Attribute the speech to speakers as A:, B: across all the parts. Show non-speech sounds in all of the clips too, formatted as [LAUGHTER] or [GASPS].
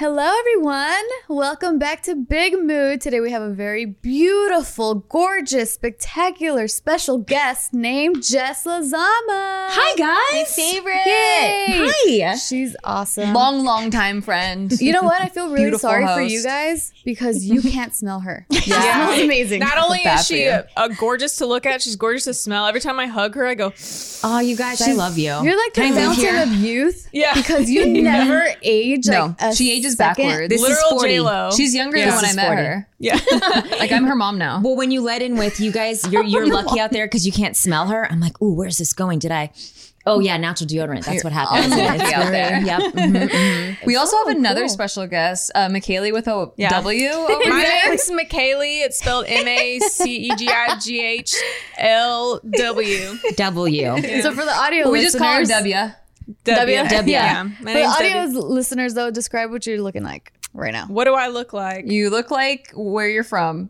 A: Hello, everyone. Welcome back to Big Mood. Today we have a very beautiful, gorgeous, spectacular special guest named Jess Lazama.
B: Hi guys.
A: My favorite.
B: Yay. Hi.
A: She's awesome.
C: Long, long time friend.
A: you know what? I feel really
C: Beautiful
A: sorry for
C: host.
A: you guys because you can't smell her. [LAUGHS] She
D: Yeah.
A: smells amazing.
D: Not only is she
C: a,
D: uh, uh, gorgeous to look at, she's gorgeous to smell. Every time I hug her, I go,
B: Oh, you guys, I love you.
A: You're like the
B: Can I live
A: fountain of youth.
D: Yeah.
A: Because you [LAUGHS] never age.
C: No,
A: like a
C: she ages
A: second.
C: backwards.
B: This is
D: literal
B: 40.
D: J Lo.
C: She's younger
D: Yeah.
C: than when I met
B: 40.
C: her.
D: yeah. [LAUGHS]
C: Like I'm her mom now.
B: Well, when you let in with you guys, you're you're lucky out there because you can't smell her. I'm like, ooh, where's this going? Did I? Oh yeah, natural deodorant. That's what happens.
C: unlucky
B: It's
C: out there.
B: Yep. [LAUGHS] mhm, mhm.
C: we also have another
A: cool.
C: special guest, uh, Michaeli with a W.
D: Yeah. [LAUGHS]
C: over
D: My
C: there.
D: name's McKaylee. It's spelled M A C E G I G H L W.
B: W. [LAUGHS]
A: So for the audio listeners.
C: We just call her
A: listeners,
C: W.
D: W.
B: W.
D: Yeah. My
A: For the audio
D: W.
A: listeners, though, describe what you're looking like right now.
D: What do I look like?
C: You look like where you're from.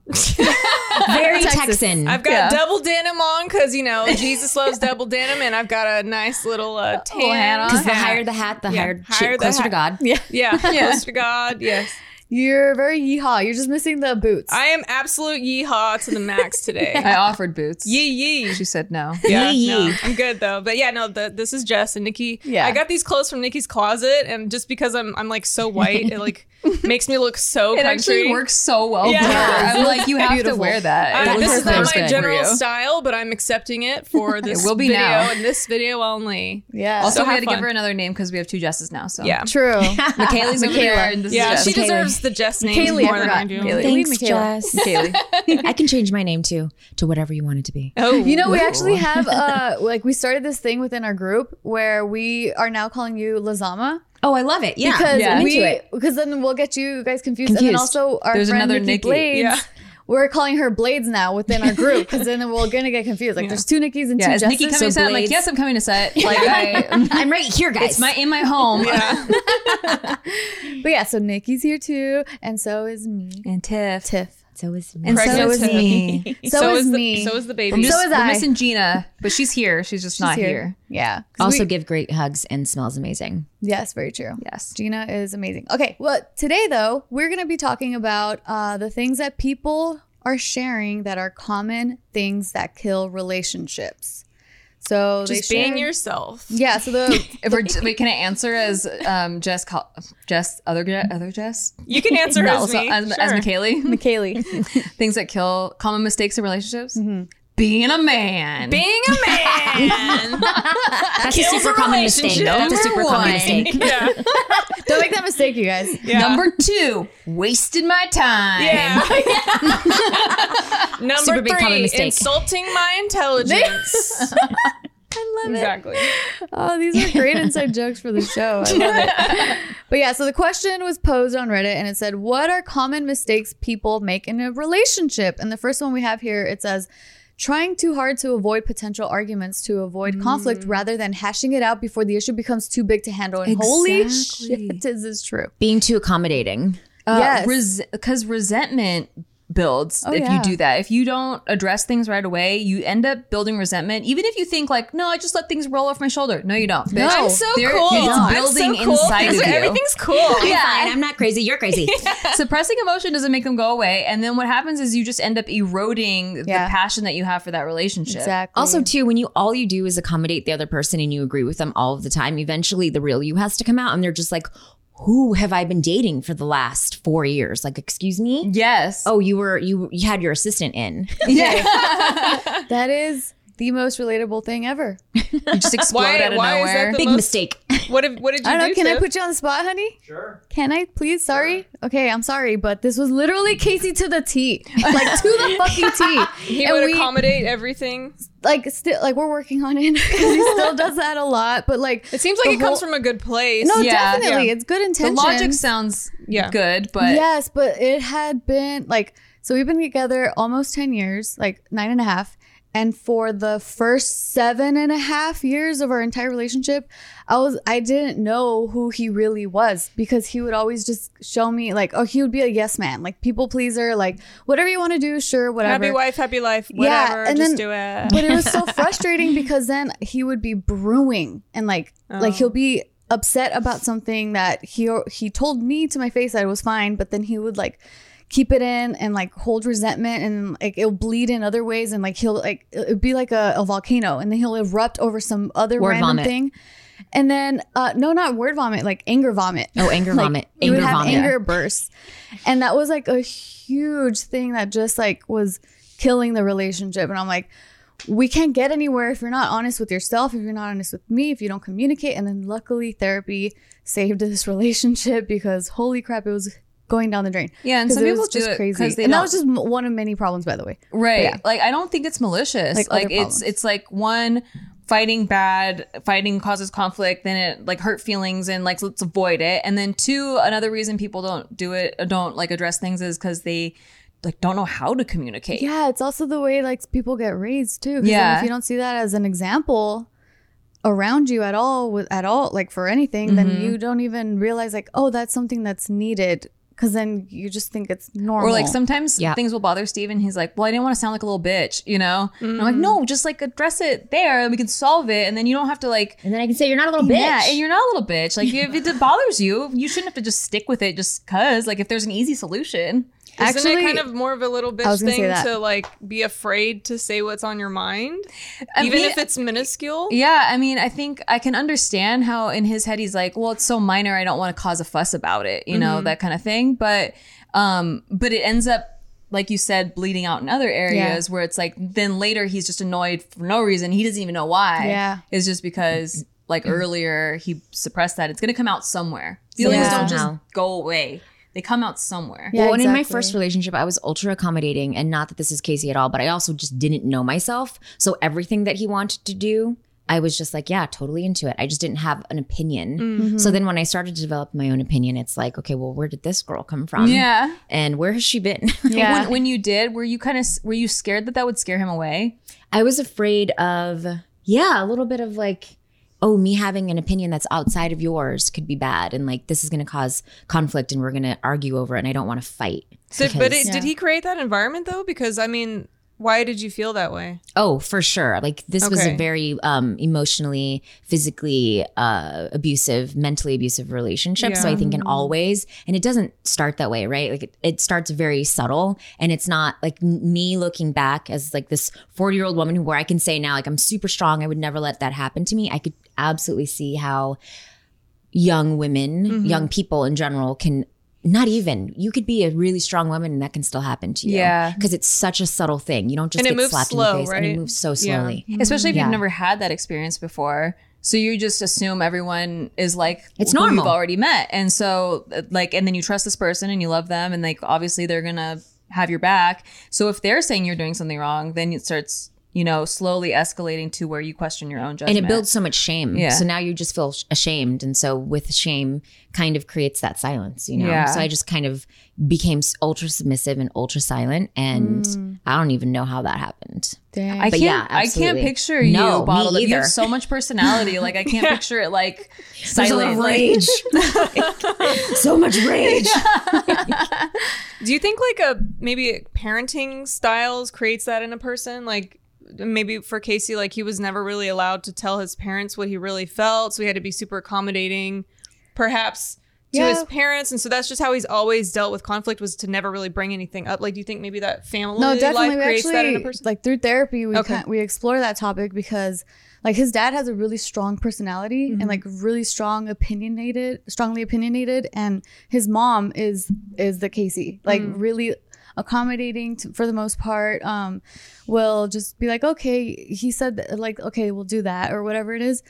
C: [LAUGHS]
B: Very
A: Texas.
B: Texan.
D: I've got
C: Yeah.
D: double denim on because you know Jesus loves double denim, and I've got a nice little uh, tan
C: Little hat on.
B: Because the higher the hat, the
D: Yeah,
B: higher,
D: higher
B: shit,
D: the
B: closer to. God.
A: Yeah. [LAUGHS]
D: Yeah, close to God. Yes,
A: You're very yeehaw. You're just missing the boots.
D: I am absolute yeehaw to the max today. [LAUGHS]
C: I offered boots.
D: Yee yee.
C: She said no.
D: Yeah,
B: Yee
D: no,
B: yee.
D: I'm good though. But yeah, no, the, this is Jess and Nikki.
A: Yeah.
D: I got these clothes from Nikki's closet, and just because I'm I'm like so white, it like makes me look so country.
C: It
D: country.
C: actually works so well
D: Yeah.
C: for her. I'm like, you have
A: Beautiful.
C: to wear that.
D: Uh,
C: It
D: this is not my general style, but I'm accepting it for [LAUGHS] this
C: will be
D: video
C: now.
D: and this video only.
A: yeah.
C: Also,
D: So
C: we
D: have
C: had to give her another name because we have two Jesses now. So
D: Yeah.
A: True. [LAUGHS]
C: Michaeli's over there, and this
D: Yeah,
C: is
D: she
C: Jess.
D: deserves the Jess name
A: Kaylee, I
D: than I do.
A: Kaylee.
B: Thanks,
A: Michaela.
B: Jess.
C: Michaeli. [LAUGHS]
B: I can change my name too to whatever you want it to be.
D: Oh,
A: You know, we actually have uh like we started this thing within our group where we are now calling you Lazama
B: Oh, I love it. Yeah,
A: because
C: Yeah.
A: We because then we'll get you guys confused, and then also our
C: There's
A: friend
C: another
A: Nikki,
C: Nikki.
A: Blades.
D: Yeah.
A: We're calling her Blades now within our group because then we're gonna get confused. Like there's two Nikki's and
C: Yeah,
A: two
C: is Nikki
A: Jesses.
C: coming to
B: So
C: set? I'm like,
B: Blades-
C: yes, I'm coming to set. [LAUGHS] Like, I, um,
B: I'm right here, guys.
C: it's my in my home.
D: Yeah. [LAUGHS] [LAUGHS]
A: But yeah, so Nikki's here too, and so is me,
C: And Tiff.
A: Tiff.
B: So is me.
C: And so
D: Pregnant [LAUGHS]
C: is
D: Tiff.
C: me.
A: So, is
D: the,
A: me.
D: So is the baby.
C: I'm just,
A: So is
C: we're
A: I.
C: missing Gina, but she's here. She's just
A: She's
C: not here.
A: Yeah.
B: Also
A: we-
B: give great hugs and smells amazing.
A: yes, very true.
C: Yes.
A: Gina is amazing. Okay, well, today though, we're going to be talking about uh, the things that people are sharing that are common things that kill relationships. So
D: just
A: they
D: being
A: shared-
D: yourself.
A: Yeah, so the [LAUGHS]
C: If we're, wait, can I answer as um, Jess? Call, Jess, other other Jess?
D: You can answer [LAUGHS]
C: No,
D: as
C: also
D: me.
C: as,
D: Sure.
C: as Michaeli.
A: McKaylee. [LAUGHS]
C: Things that kill common mistakes in relationships.
A: Mm-hmm.
C: Being a man.
D: Being a man. [LAUGHS]
B: That's a super
D: a
B: common mistake.
D: relationship.
B: That's a super
C: Number
B: common
C: one.
B: mistake. [LAUGHS]
D: yeah.
A: Don't make that mistake, you guys.
D: yeah.
C: Number two, wasted my time.
D: Yeah. [LAUGHS] Number
B: Super big common
D: three,
B: mistake.
D: insulting my intelligence.
A: I love it.
D: exactly.
A: Oh, these are great inside jokes for the show. I love it. But yeah, so the question was posed on Reddit and it said, What are common mistakes people make in a relationship? And the first one we have here, it says, Trying too hard to avoid potential arguments to avoid conflict mm. rather than hashing it out before the issue becomes too big to handle. And holy
C: Exactly.
A: shit, [LAUGHS] is this true?
B: Being too accommodating.
A: Uh, yes.
C: Because resentment builds
A: Oh,
C: if
A: yeah.
C: you do that. If you don't address things right away, you end up building resentment. Even if you think like, no, I just let things roll off my shoulder. No, you don't. Bitch.
A: No.
D: I'm so
C: There-
D: cool.
C: it's
D: I'm
C: building
D: so cool.
C: inside of you.
D: Everything's cool. [LAUGHS]
B: I'm fine. I'm not crazy. You're crazy. [LAUGHS]
C: Suppressing emotion doesn't make them go away. And then what happens is you just end up eroding
A: Yeah.
C: the passion that you have for that relationship.
A: Exactly.
B: Also, too, when you all you do is accommodate the other person and you agree with them all of the time, eventually the real you has to come out, and they're just like, "Who have I been dating for the last four years?" Like, excuse me.
C: Yes.
B: Oh, you were you you had your assistant in.
C: yeah. [LAUGHS]
A: that is the most relatable thing ever. [LAUGHS]
C: you just [LAUGHS] explode
D: Why-
C: out of
D: why is that
C: nowhere.
D: the
B: Big
D: most-
B: mistake.
D: What, [LAUGHS] if, what did you
A: I don't know.
D: do?
A: Can I put you on the spot, honey? Sure. Can I, please? Sorry. Okay, I'm sorry, but this was literally Casey to the T, like to the fucking T.
D: He
A: And
D: would
A: we-
D: accommodate everything.
A: like still like we're working on it he still does that a lot. But like
D: It seems like
A: the
D: it comes from a good place.
A: no,
C: Yeah.
A: definitely,
D: Yeah.
A: it's good intention.
C: the
A: intention.
C: logic sounds
D: Yeah.
C: good, but
A: yes, but it had been like so we've been together almost ten years, like nine and a half. And for the first seven and a half years of our entire relationship, I was I didn't know who he really was because he would always just show me like, oh, he would be a yes man, like people pleaser, like whatever you want to do, sure, whatever.
D: Happy wife, happy life.
A: Yeah,
D: Whatever.
A: and
D: just
A: then-
D: do it.
A: but it was so [LAUGHS] frustrating because then he would be brewing and like like
D: Oh.
A: he'll be upset about something that he he told me to my face that it was fine, but then he would like keep it in and like hold resentment and like it'll bleed in other ways and like he'll like it'd be like a, a volcano and then he'll erupt over some other
B: Word
A: random
B: vomit.
A: thing. And then uh no not word vomit, like anger vomit.
B: Oh, anger [LAUGHS]
A: Like,
B: vomit.
A: he would have
B: vomit.
A: anger bursts. And that was like a huge thing that just like was killing the relationship. And I'm like, we can't get anywhere if you're not honest with yourself, if you're not honest with me, if you don't communicate. And then luckily therapy saved this [LAUGHS] relationship because holy crap, it was going down the drain.
C: Yeah, and some people
A: was
C: do
A: just
C: it
A: crazy. and that
C: don't-
A: was just one of many problems, by the way.
C: Right.
A: Yeah.
C: Like I don't think it's malicious.
A: Like
C: Like, it's
A: problems.
C: it's like one fighting bad, fighting causes conflict, then it like hurt feelings and like let's avoid it. And then two, another reason people don't do it, don't like address things is because they like don't know how to communicate.
A: Yeah, it's also the way like people get raised too
C: Yeah.
A: if you don't see that as an example around you at all, with at all, like for anything,
C: Mm-hmm.
A: then you don't even realize like, oh, that's something that's needed. Because then you just think it's normal.
C: Or like sometimes
B: Yeah.
C: things will bother Steve and he's like, Well, I didn't want to sound like a little bitch, you know? And I'm like,
A: Mm.
C: No, just like address it there and we can solve it. And then you don't have to like
B: And then I can say you're not a little bitch.
C: Yeah, and you're not a little bitch. Like if it [LAUGHS] bothers you, you shouldn't have to just stick with it just cause. Like if there's an easy solution.
D: Isn't it kind of more of a little bitch thing to like be afraid to say what's on your mind,
C: I
D: even
C: mean-
D: if it's minuscule?
C: Yeah, I mean, I think I can understand how in his head he's like, well, it's so minor, I don't want to cause a fuss about it, you know, that kind of thing. But, um, but it ends up, like you said, bleeding out in other areas where it's like, then later he's just annoyed for no reason. He doesn't even know why.
A: Yeah.
C: It's just because, like [CLEARS THROAT] earlier, he suppressed that. It's going to come out somewhere. Feelings
A: Yeah.
C: don't just go away, they come out somewhere.
A: Yeah,
B: well, and in my first relationship, I was ultra accommodating, and not that this is Casey at all, but I also just didn't know myself. So everything that he wanted to do, I was just like, yeah, totally into it. I just didn't have an opinion.
A: Mm-hmm.
B: So then when I started to develop my own opinion, it's like, okay, well, where did this girl come from?
C: Yeah.
B: And where has she been? [LAUGHS]
A: yeah.
C: When, when you did, were you kind of were you scared that that would scare him away?
B: I was afraid of, yeah, a little bit of like, oh, me having an opinion that's outside of yours could be bad. And like, this is going to cause conflict and we're going to argue over it. And I don't want to fight.
D: So, but
B: Because-
D: it, did he create that environment though? Because I mean, why did you feel that way?
B: Oh, for sure. Like this was a very um emotionally, physically uh abusive, mentally abusive relationship. So I think in all ways, and it doesn't start that way, right? Like it, it starts very subtle and it's not like me looking back as like this 40-year-old woman who where I can say now like I'm super strong, I would never let that happen to me. I could absolutely see how young women,
C: Mm-hmm.
B: young people in general can not even you could be a really strong woman and that can still happen to you.
C: Yeah.
B: Because it's such a subtle thing. You don't just
D: And it
B: get
D: moves
B: slapped in the face right? and it moves so
D: Yeah.
B: slowly.
C: especially if
B: Yeah.
C: you've never had that experience before. So you just assume everyone is like
B: It's normal.
C: you've already met, and so uh, like, and then you trust this person and you love them, and like obviously they're gonna have your back. So if they're saying you're doing something wrong, then it starts, you know, slowly escalating to where you question your own judgment.
B: and it builds so much shame.
C: Yeah.
B: So now you just feel ashamed, and so with shame, kind of creates that silence. You know.
C: Yeah.
B: So I just kind of became ultra submissive and ultra silent, and mm. I don't even know how that happened.
A: Dang.
C: I
B: But
C: can't.
B: yeah,
C: I can't
B: absolutely.
C: picture
B: No,
C: you
B: me
C: bottled up. You have so much personality. Like I can't [LAUGHS] picture it like silent.
B: rage. [LAUGHS] [LAUGHS] so much rage.
D: Do you think like a maybe parenting styles creates that in a person? Like maybe for Casey, like he was never really allowed to tell his parents what he really felt, so he had to be super accommodating, perhaps to
A: Yeah.
D: his parents, and so that's just how he's always dealt with conflict was to never really bring anything up. Like, do you think maybe that family
A: no, definitely.
D: life
A: We
D: creates
A: actually,
D: that in a person?
A: like through therapy, we
D: Okay.
A: we explore that topic because, like, his dad has a really strong personality and mm-hmm. like really strong opinionated, strongly opinionated, and his mom is is the Casey, like mm. really accommodating to, for the most part. Um, will just be like, okay, he said that, like, okay, we'll do that or whatever it is.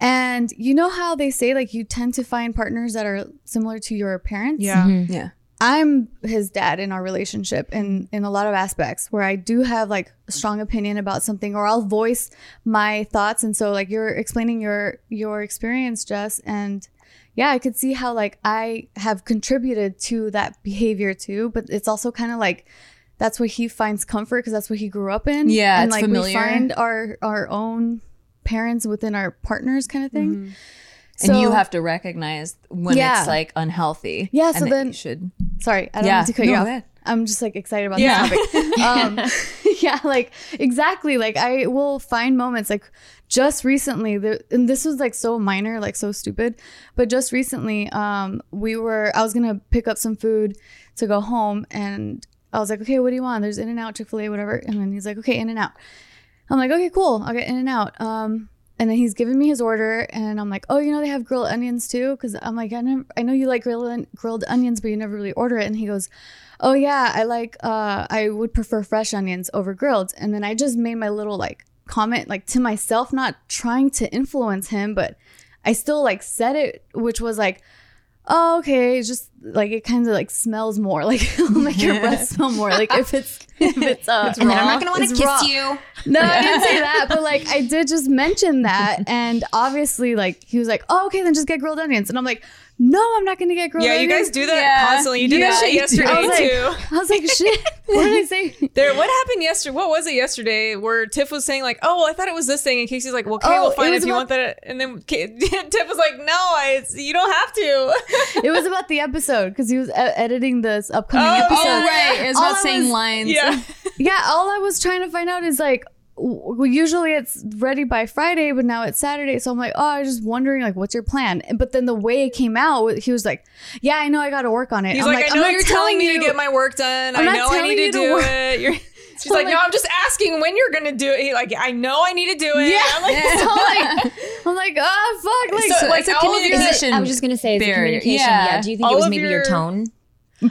A: And you know how they say like you tend to find partners that are similar to your parents.
D: yeah.
C: Yeah.
A: I'm his dad in our relationship in in a lot of aspects where I do have like a strong opinion about something or I'll voice my thoughts and so like you're explaining your your experience Jess and yeah I could see how like I have contributed to that behavior too but it's also kind of like that's where he finds comfort because that's what he grew up in
C: Yeah,
A: and
C: it's
A: like
C: familiar.
A: we find our our own parents within our partners kind of thing
C: and you have to recognize when
A: Yeah.
C: it's like unhealthy.
A: Yeah, so then-
C: you should.
A: sorry I don't
C: Yeah.
A: to cut
C: No,
A: you off. I'm just like excited about
D: Yeah.
A: this topic [LAUGHS] um [LAUGHS] yeah, like exactly. Like I will find moments like just recently, and this was like so minor, like so stupid, but just recently, um, we were I was gonna pick up some food to go home, and I was like, okay, what do you want? There's In and Out, Chick Fil A, whatever, and then he's like, okay, In and Out. I'm like, okay, cool, I'll get In and Out. Um, and then he's giving me his order, and I'm like, oh, you know they have grilled onions too, because I'm like, I never, I know you like grilled grilled onions, but you never really order it. And he goes, oh yeah, I like, uh, I would prefer fresh onions over grilled. And then I just made my little like comment like to myself, not trying to influence him, but I still like said it, which was like, oh, okay, it's just like it kind of like smells more, [LAUGHS] like make your breath [LAUGHS] smell more. Like if it's if [LAUGHS] it's uh,
B: and then I'm not gonna want to kiss
A: raw.
B: you.
A: No, I didn't say that, but like I did just mention that, and obviously like he was like, oh, okay, then just get grilled onions, and I'm like, no, I'm not gonna get grilled
D: Yeah, you guys do that
C: Yeah.
D: constantly. You did
A: Yeah,
D: that shit yesterday
A: I was like-
D: too.
A: I was like, shit. [LAUGHS] [LAUGHS] What did I say?
D: There, what happened yesterday? What was it yesterday? Where Tiff was saying like, "Oh, I thought it was this thing," and Casey's like, "Well, okay,
A: Oh,
D: we'll
A: it
D: find it
A: was
D: if you want that." And then K- [LAUGHS] Tiff was like, "No, I, it's, you don't have to."
A: It was about the episode because he was e- editing this upcoming
D: Oh,
A: episode.
C: Oh, right. It's
A: All
C: about
A: I
C: saying
A: was-
C: lines.
D: yeah,
A: yeah, all I was trying to find out is like, w- usually it's ready by Friday, but now it's Saturday. So I'm like, oh, I was just wondering, like, what's your plan? But then the way it came out, he was like, yeah, I know I got to work on it.
D: he's
A: I'm
D: like,
A: I'm
D: "I know
A: not
D: you're telling me to get my work done.
A: I'm
D: I
A: not
D: know I
A: telling
D: need to
A: you to
D: do
A: work."
D: it." You're, [LAUGHS] she's
A: I'm
D: like, "No, I'm just asking when you're gonna do it." He like, "I know I need to do it."
A: Yeah.
D: I'm like, [LAUGHS]
A: so like, I'm like, [LAUGHS] oh fuck, like,
D: So, like,
C: it's a
D: all of your-
C: communication.
B: I was just gonna say it's a communication.
C: Yeah.
B: Yeah. Do you think
D: All
B: it was maybe your,
D: your-
B: tone?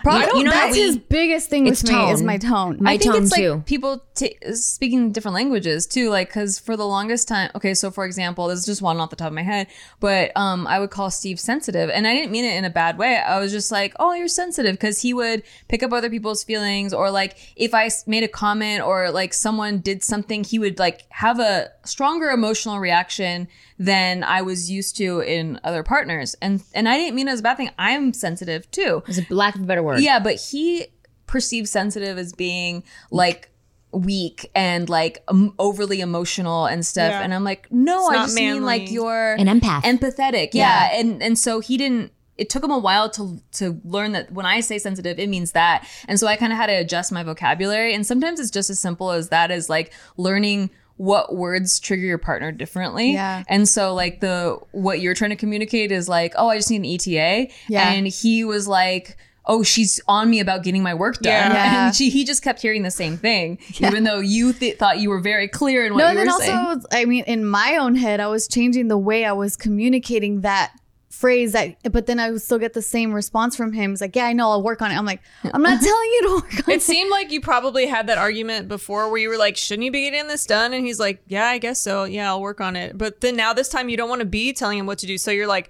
A: probably,
B: you know
A: that's
B: we-
A: his biggest thing with
B: it's
A: me is my tone.
B: My
C: I think
B: tone
C: it's like
B: too.
C: people t- speaking different languages too. Like, because for the longest time, okay, so for example, this is just one off the top of my head, but um, I would call Steve sensitive, and I didn't mean it in a bad way. I was just like, oh, you're sensitive, because he would pick up other people's feelings, or like if I made a comment or like someone did something, he would like have a stronger emotional reaction than I was used to in other partners, and and I didn't mean it as a bad thing. I'm sensitive too.
B: It's a lack of a better word.
C: Yeah, but he perceived sensitive as being like weak and like um, overly emotional and stuff.
D: Yeah.
C: And I'm like, no,
D: It's
C: I
D: not
C: just mean like you're
B: An empath.
C: empathetic. Yeah. And and so he didn't it took him a while to to learn that when I say sensitive, it means that. And so I kind of had to adjust my vocabulary. And sometimes it's just as simple as that as like learning what words trigger your partner differently.
A: Yeah.
C: And so like the what you're trying to communicate is like, oh, I just need an ETA.
A: Yeah.
C: And he was like, oh, she's on me about getting my work done.
D: Yeah. [LAUGHS]
A: Yeah.
C: And she, he just kept hearing the same thing, even though you th- thought you were very clear in what you were saying.
A: no,
C: you
A: and then
C: were
A: also,
C: saying.
A: I mean, in my own head, I was changing the way I was communicating that phrase that but then I would still get the same response from him. He's like, Yeah, I know, I'll work on it. I'm like, I'm not [LAUGHS] telling you to work on it.
D: It seemed like you probably had that argument before where you were like, shouldn't you be getting this done? And he's like, yeah, I guess so. Yeah, I'll work on it. But then now this time you don't want to be telling him what to do. So you're like,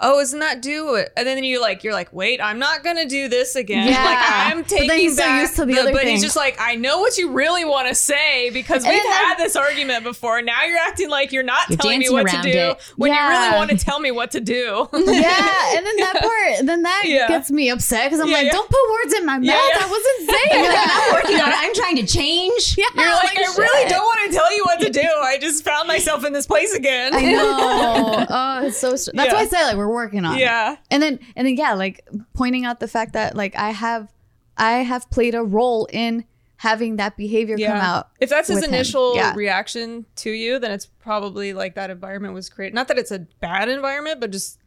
D: oh, isn't that do it? And then you like, you're like, wait, I'm not going to do this again. [LAUGHS]
A: Yeah.
D: Like I'm
A: But then
D: taking
A: he's so
D: back
A: used to the other
D: But
A: thing.
D: he's just like, I know what you really want to say because we've had this argument before. Now you're acting like you're not
B: You're
D: telling me what to do
B: it.
D: when you really want to tell me what to do. [LAUGHS]
A: yeah, and then that [LAUGHS] part, then that
D: Yeah.
A: gets me upset because I'm
D: Yeah,
A: like,
D: yeah.
A: don't put words in my mouth.
D: Yeah, yeah.
A: I wasn't saying that.
B: I'm working on it. I'm trying to change.
A: Yeah,
D: You're like, I
A: shit.
D: really don't want to tell you what to do. I just found myself in this place again.
A: I know. oh, it's so. Str- That's
D: Yeah.
A: why I say like we're working on it.
D: Yeah.
A: And then and then yeah, like pointing out the fact that like I have I have played a role in having that behavior come out.
D: If that's his initial
A: Yeah.
D: reaction to you, then it's probably like that environment was created. Not that it's a bad environment, but just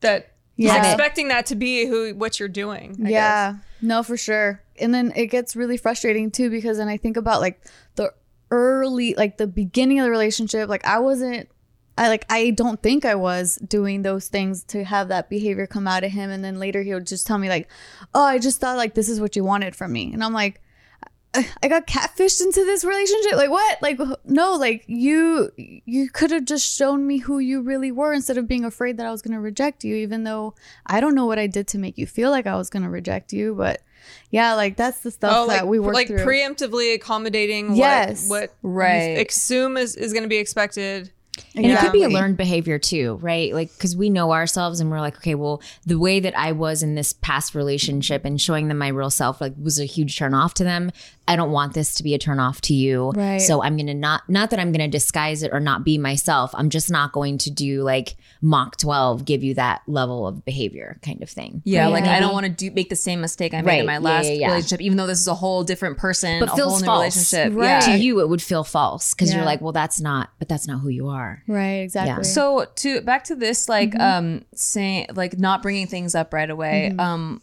D: that he's
A: Yeah.
D: expecting that to be who what you're doing. I
A: yeah.
D: guess.
A: No, for sure. And then it gets really frustrating too because then I think about like the early like the beginning of the relationship, like I wasn't I like I don't think I was doing those things to have that behavior come out of him and then later he would just tell me like, "Oh, I just thought like this is what you wanted from me." And I'm like, I I got catfished into this relationship. Like what? Like no, like you you could have just shown me who you really were instead of being afraid that I was going to reject you even though I don't know what I did to make you feel like I was going to reject you, but yeah, like that's the stuff
D: Oh,
A: that
D: like
A: we work
D: like
A: through.
D: preemptively accommodating
A: Yes.
D: what what
C: Right.
D: you assume is, is going to be expected.
B: And it could be a learned behavior too, right? Like, because we know ourselves and we're like, okay, well, the way that I was in this past relationship and showing them my real self, like, was a huge turn off to them. I don't want this to be a turn off to you.
A: Right.
B: So I'm going to not, not that I'm going to disguise it or not be myself. I'm just not going to do like Mach 12, give you that level of behavior kind of thing.
C: Yeah,
A: Right.
C: like I don't want to do make the same mistake I made
B: Right.
C: in my last
B: yeah, yeah.
C: relationship, even though this is a whole different person,
B: But
C: a
B: feels
C: whole new
B: false.
C: relationship.
A: Right.
C: Yeah.
B: To you, it would feel false because
A: Yeah.
B: you're like, well, that's not, but that's not who you are.
A: Right, exactly.
C: So to back to this, like
A: Mm-hmm.
C: um, saying like not bringing things up right away. Um,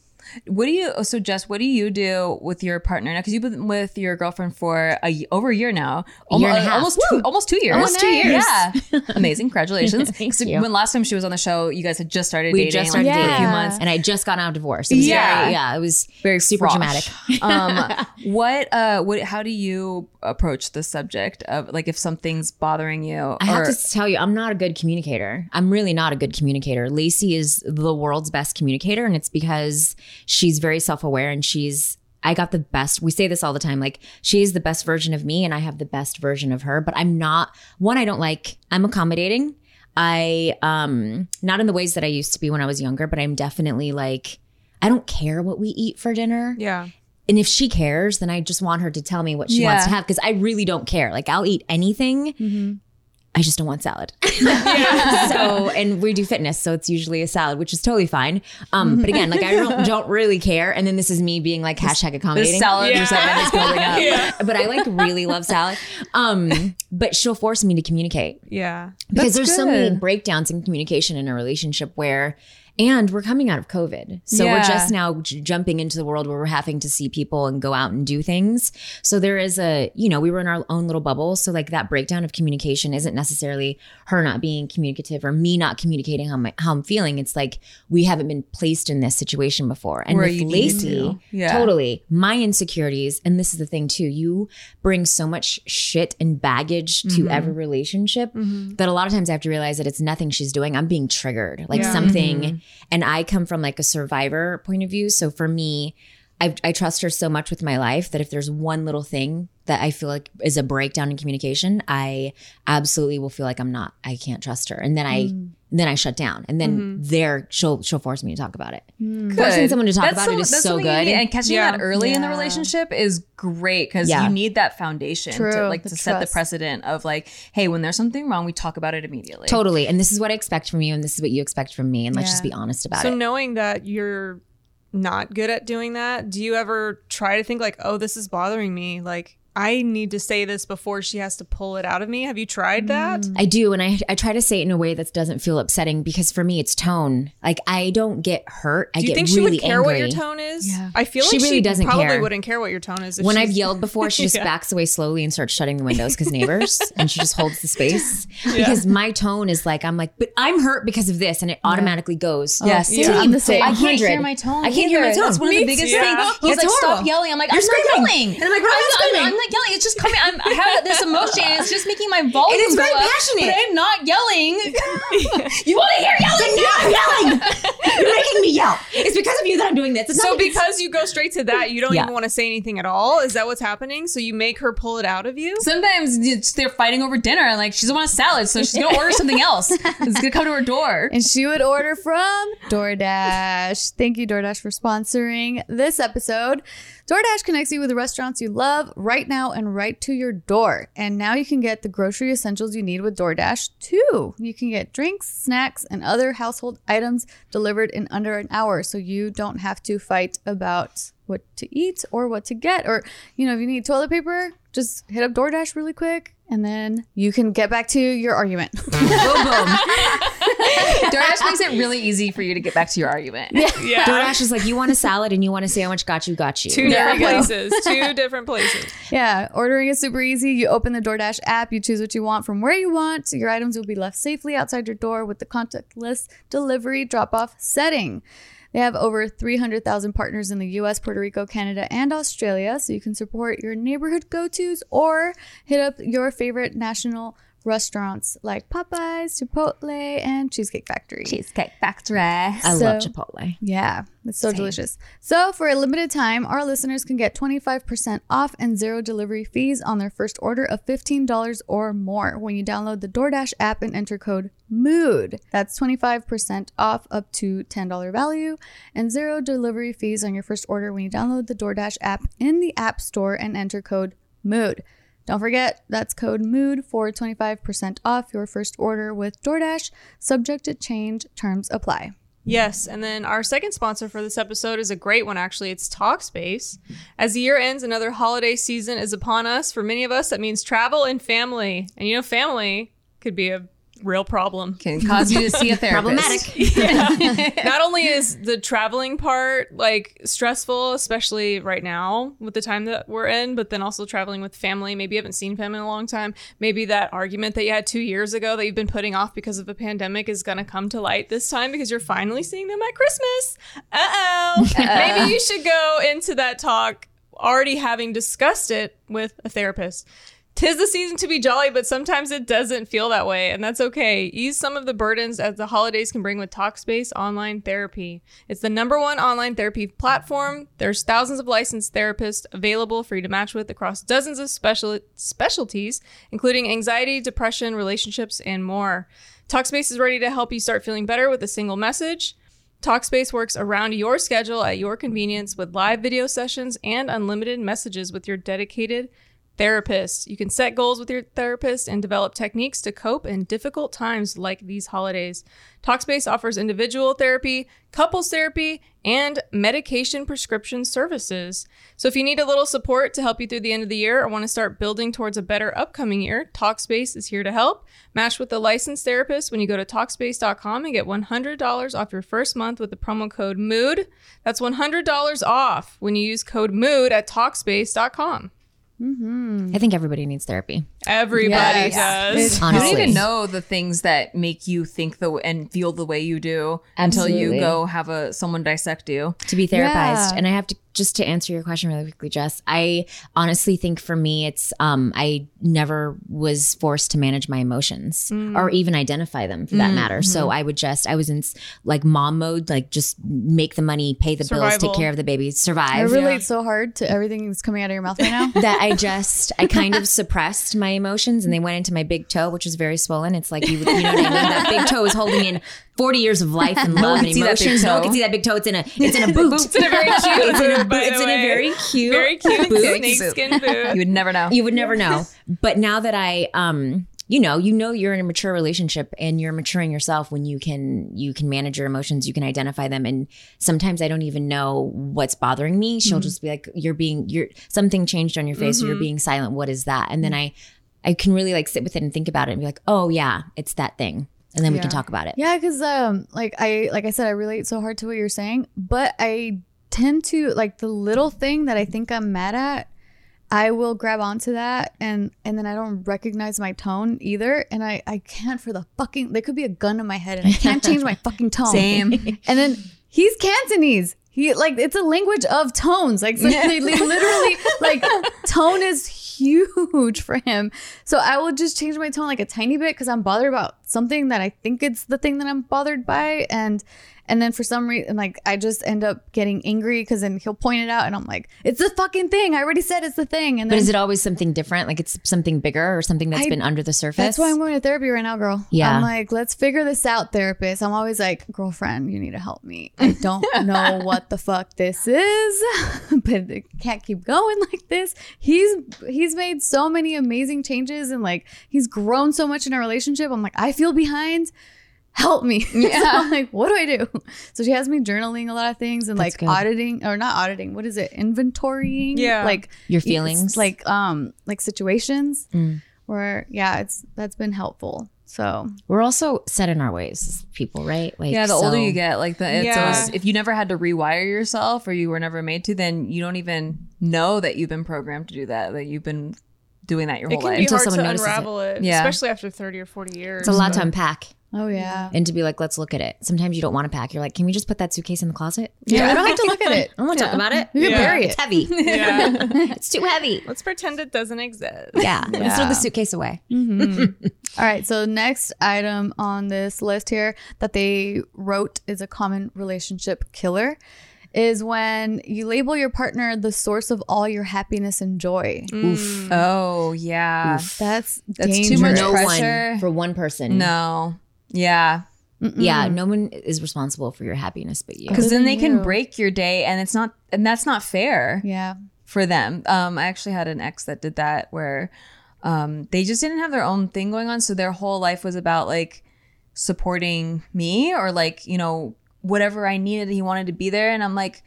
C: what do you? So Jess, what do you do with your partner now? Because you've been with your girlfriend for a, over a year now,
B: A year and a half.
C: almost two, almost two years,
B: Almost two years.
C: Yeah, [LAUGHS] amazing, congratulations. [LAUGHS]
B: Thank you.
C: When last time she was on the show, you guys had just started
B: We
C: dating.
B: just started
C: like,
A: dating.
C: a few months.
B: And I just got out of divorce. It was
C: Yeah.
B: very, yeah, it was
C: Very
B: super dramatic. [LAUGHS]
C: um, what uh, what? How do you approach the subject of like if something's bothering you?
B: I have
C: or-
B: to tell you, I'm not a good communicator. I'm really not a good communicator. Lacey is the world's best communicator, and it's because she's very self aware and she's. I got the best. We say this all the time. Like she is the best version of me, and I have the best version of her. But I'm not one. I don't like. I'm accommodating. I um not in the ways that I used to be when I was younger, but I'm definitely like. I don't care what we eat for dinner.
D: Yeah.
B: And if she cares, then I just want her to tell me what she wants to have because I really don't care. Like I'll eat anything. I just don't want salad. [LAUGHS] [LAUGHS] so, and we do fitness, so it's usually a salad, which is totally fine. Um, but again, like I [LAUGHS] don't, don't really care. And then this is me being like hashtag
C: the
B: accommodating.
C: salad
D: Yeah.
C: resentment is building up.
B: But I like really love salad. Um, but she'll force me to communicate
D: Yeah.
B: because
C: That's
B: there's so many breakdowns in communication in a relationship where and we're coming out of covid. So
C: Yeah.
B: we're just now j- jumping into the world where we're having to see people and go out and do things. So there is a you know we were in our own little bubble. So like that breakdown of communication isn't necessarily her not being communicative or me not communicating how, my, how i'm feeling. It's like we haven't been placed in this situation before. And
C: Where
B: with lacey.
C: Yeah.
B: totally. My insecurities and this is the thing too you bring so much shit and baggage to every relationship that a lot of times i have to realize that it's nothing she's doing. I'm being triggered. Like
D: Yeah.
B: something and i come from like a survivor point of view so for me I, I trust her so much with my life that if there's one little thing that I feel like is a breakdown in communication, I absolutely will feel like I'm not, I can't trust her. And then I, mm. Then I shut down. And then mm-hmm. there, she'll, she'll force me to talk about it. Mm-hmm. Forcing someone to talk
C: That's
B: about
C: so-
B: it is so good.
C: And catching
D: Yeah.
C: that early in the relationship is great because
B: Yeah.
C: you need that foundation to like
A: the
C: to set the precedent of like, hey, when there's something wrong, we talk about it immediately.
B: Totally. And this is what I expect from you, and this is what you expect from me. And let's just be honest about
D: So
B: it.
D: So knowing that you're not good at doing that, do you ever try to think like, "Oh, this is bothering me. Like I need to say this before she has to pull it out of me." Have you tried that? Mm.
B: I do, and I I try to say it in a way that doesn't feel upsetting because for me it's tone. Like I don't get hurt. I
D: Do you
B: get
D: think she
B: really
D: would care
B: angry.
D: what your tone is?
A: Yeah.
D: I feel
B: She
D: like
B: really
D: she
B: doesn't
D: probably
B: care.
D: wouldn't care what your tone is. if
B: when I've yelled before, she [LAUGHS] just
D: Yeah.
B: backs away slowly and starts shutting the windows because neighbors, [LAUGHS] and she just holds the space. Because my tone is like, I'm like, but I'm hurt because of this, and it automatically goes.
C: Yes,
A: Yeah,
C: same.
A: I'm the same.
C: I can't
B: 100.
C: hear my tone.
B: I can't hear my
C: either.
B: tone.
C: That's one of
B: Me
C: the biggest
D: too.
C: things. He's
B: It's
C: like, stop yelling. I'm like,
B: You're
C: I'm not
B: screaming.
C: yelling.
B: And I'm like, "Why am I
C: I'm,
B: screaming?"
C: I'm not yelling. It's just coming. I'm, I have this emotion. It's just making my volume
B: it's
C: go
B: very
C: up,
B: passionate.
C: But I'm not yelling. [LAUGHS] you want to hear yelling?
B: Now I'm yelling. You're making me yell. It's because of you that I'm doing this. It's
D: so
B: not because
D: because you go straight to that, you don't
B: Yeah.
D: even want to say anything at all. Is that what's happening? So you make her pull it out of you?
C: Sometimes it's, they're fighting over dinner, and like she doesn't want a salad, so she's gonna order something else. It's gonna come to her door.
A: And she would order from DoorDash. Thank you, DoorDash, for sponsoring this episode. DoorDash connects you with the restaurants you love right now and right to your door. And now you can get the grocery essentials you need with DoorDash too. You can get drinks, snacks, and other household items delivered in under an hour so you don't have to fight about what to eat or what to get. Or, you know, if you need toilet paper, just hit up DoorDash really quick and then you can get back to your argument.
B: boom boom. [LAUGHS] [LAUGHS]
C: DoorDash makes it really easy for you to get back to your argument.
D: Yeah. yeah.
B: DoorDash is like, you want a salad and you want a sandwich, got you, got you.
D: Two
A: There
D: different
A: you
D: places. Two different places. [LAUGHS]
A: Yeah, ordering is super easy. You open the DoorDash app, you choose what you want from where you want. Your items will be left safely outside your door with the contactless delivery drop off setting. They have over 300,000 partners in the US, Puerto Rico, Canada, and Australia, so you can support your neighborhood go tos or hit up your favorite national restaurants like Popeyes, Chipotle, and Cheesecake Factory.
C: Cheesecake Factory.
B: I
A: So-
B: love Chipotle.
A: Yeah, it's so
B: Same.
A: delicious. So, for a limited time, our listeners can get 25% off and zero delivery fees on their first order of $15 or more when you download the DoorDash app and enter code MOOD. That's 25% off up to $10 value and zero delivery fees on your first order when you download the DoorDash app in the App Store and enter code MOOD. Don't forget, that's code MOOD for 25% off your first order with DoorDash, subject to change, terms apply.
D: Yes, and then our second sponsor for this episode is a great one, actually. It's Talkspace. As the year ends, another holiday season is upon us. For many of us, that means travel and family. And you know, family could be a real problem.
C: Can cause you to see a [LAUGHS] therapist.
B: Problematic. [LAUGHS] [LAUGHS]
D: Not only is the traveling part like stressful, especially right now with the time that we're in, but then also traveling with family. Maybe you haven't seen family in a long time. Maybe that argument that you had two years ago that you've been putting off because of the pandemic is going to come to light this time because you're finally seeing them at Christmas. Uh oh. Maybe you should go into that talk already having discussed it with a therapist. Tis the season to be jolly, but sometimes it doesn't feel that way, and that's okay. Ease some of the burdens as the holidays can bring with Talkspace Online Therapy. It's the number one online therapy platform. There's thousands of licensed therapists available for you to match with across dozens of special specialties, including anxiety, depression, relationships, and more. Talkspace is ready to help you start feeling better with a single message. Talkspace works around your schedule at your convenience with live video sessions and unlimited messages with your dedicated therapist. You can set goals with your therapist and develop techniques to cope in difficult times like these holidays. Talkspace offers individual therapy, couples therapy, and medication prescription services. So if you need a little support to help you through the end of the year or want to start building towards a better upcoming year, Talkspace is here to help. Match with a licensed therapist when you go to Talkspace.com and get $100 off your first month with the promo code MOOD. That's $100 off when you use code MOOD at Talkspace.com. Mm-hmm.
B: I think everybody needs therapy.
D: Everybody
A: Yes.
D: does.
A: It-
C: You
B: Honestly.
C: don't even know the things that make you think the and feel the way you do until you go have a someone dissect you.
B: to be therapized.
A: Yeah.
B: And I have to just to answer your question really quickly, Jess. I honestly think for me, it's um, I never was forced to manage my emotions or even identify them for that matter. So I would just I was in like mom mode, like just make the money, pay the bills, take care of the baby,
A: I
B: survive.
A: relate so hard to everything that's coming out of your mouth right now. [LAUGHS]
B: that I just I kind of suppressed my emotions and they went into my big toe, which is very swollen. It's like you, you know what I mean. That big toe is holding in forty years of life and [LAUGHS] love
C: can
B: and
C: see
B: emotions. No one can see that big toe. It's in a [LAUGHS] it's in a boot. [LAUGHS]
D: It's in a very cute
B: It's in a
D: boot.
B: It's in a very cute,
D: Very cute
B: boot.
D: snakeskin boot.
C: You would never know.
B: You would never know. But now that I um you know, you know you're in a mature relationship and you're maturing yourself when you can you can manage your emotions, you can identify them and sometimes I don't even know what's bothering me. She'll just be like you're being you're something changed on your face or you're being silent. What is that? And then I I can really like sit with it and think about it and be like, "Oh yeah, it's that thing." And then we can talk about it.
A: Yeah, because um, like I like I said, I relate so hard to what you're saying, but I tend to like the little thing that I think I'm mad at. I will grab onto that and and then I don't recognize my tone either, and I I can't for the fucking. There could be a gun in my head, and I can't [LAUGHS] change my fucking tone.
C: Same.
A: And then he's Cantonese. He like it's a language of tones. Like so [LAUGHS] they, they literally like tone is huge for him. So I will just change my tone like a tiny bit because I'm bothered about something that I think it's the thing that I'm bothered by, and and then for some reason like I just end up getting angry because then he'll point it out and I'm like, it's the fucking thing. I already said it's the thing. And
B: But is it always something different? Like it's something bigger or something that's
A: I-
B: been under the surface?
A: That's why I'm going to therapy right now, girl.
B: Yeah.
A: I'm like, let's figure this out, therapist. I'm always like, girlfriend, you need to help me. I don't [LAUGHS] know what the fuck this is, [LAUGHS] but it can't keep going like this. He's he's made so many amazing changes and like he's grown so much in our relationship. I'm like, I feel behind. Help me. [LAUGHS] Yeah. I'm like, what do I do? So she has me journaling a lot of things and
B: That's
A: like
B: good.
A: auditing or not auditing. What is it? Inventorying.
D: Yeah.
A: Like
B: Your feelings?
A: like um like situations
B: Mm.
A: where yeah it's that's been helpful so
B: We're also set in our ways, people, right? Like
C: Yeah, the older you get, like the it's
D: Yeah.
C: always, if you never had to rewire yourself or you were never made to, then you don't even know that you've been programmed to do that. That you've been doing that your
D: It
C: whole
D: can
C: life.
D: be
B: Until
D: hard
B: someone
D: to
B: notices it.
D: unravel it,
C: Yeah.
D: especially after 30 or 40 years.
B: It's a lot to unpack.
A: Oh yeah.
B: and to be like, let's look at it. Sometimes you don't want to pack. You're like, can we just put that suitcase in the closet?
A: Yeah, I don't [LAUGHS] have to look at it.
B: I don't want to talk about it.
A: You can
D: Yeah.
A: bury
B: It's
A: it.
B: heavy. [LAUGHS]
D: Yeah. [LAUGHS]
B: it's too heavy.
D: Let's pretend it doesn't exist.
B: Yeah. Let's throw the suitcase away. Mm-hmm.
A: All right, so next item on this list here that they wrote is a common relationship killer is when you label your partner the source of all your happiness and joy.
B: Oof. Mm.
C: Oh yeah.
A: That's
C: That's
A: dangerous.
C: too much
B: No
C: pressure.
B: one for one person.
C: No. Yeah.
B: Yeah. No one is responsible for your happiness but you.
C: Because then they can break your day, and it's not, and that's not fair.
A: Yeah.
C: for them. Um, I actually had an ex that did that where um, they just didn't have their own thing going on. So their whole life was about like supporting me or like, you know, whatever I needed, he wanted to be there. And I'm like,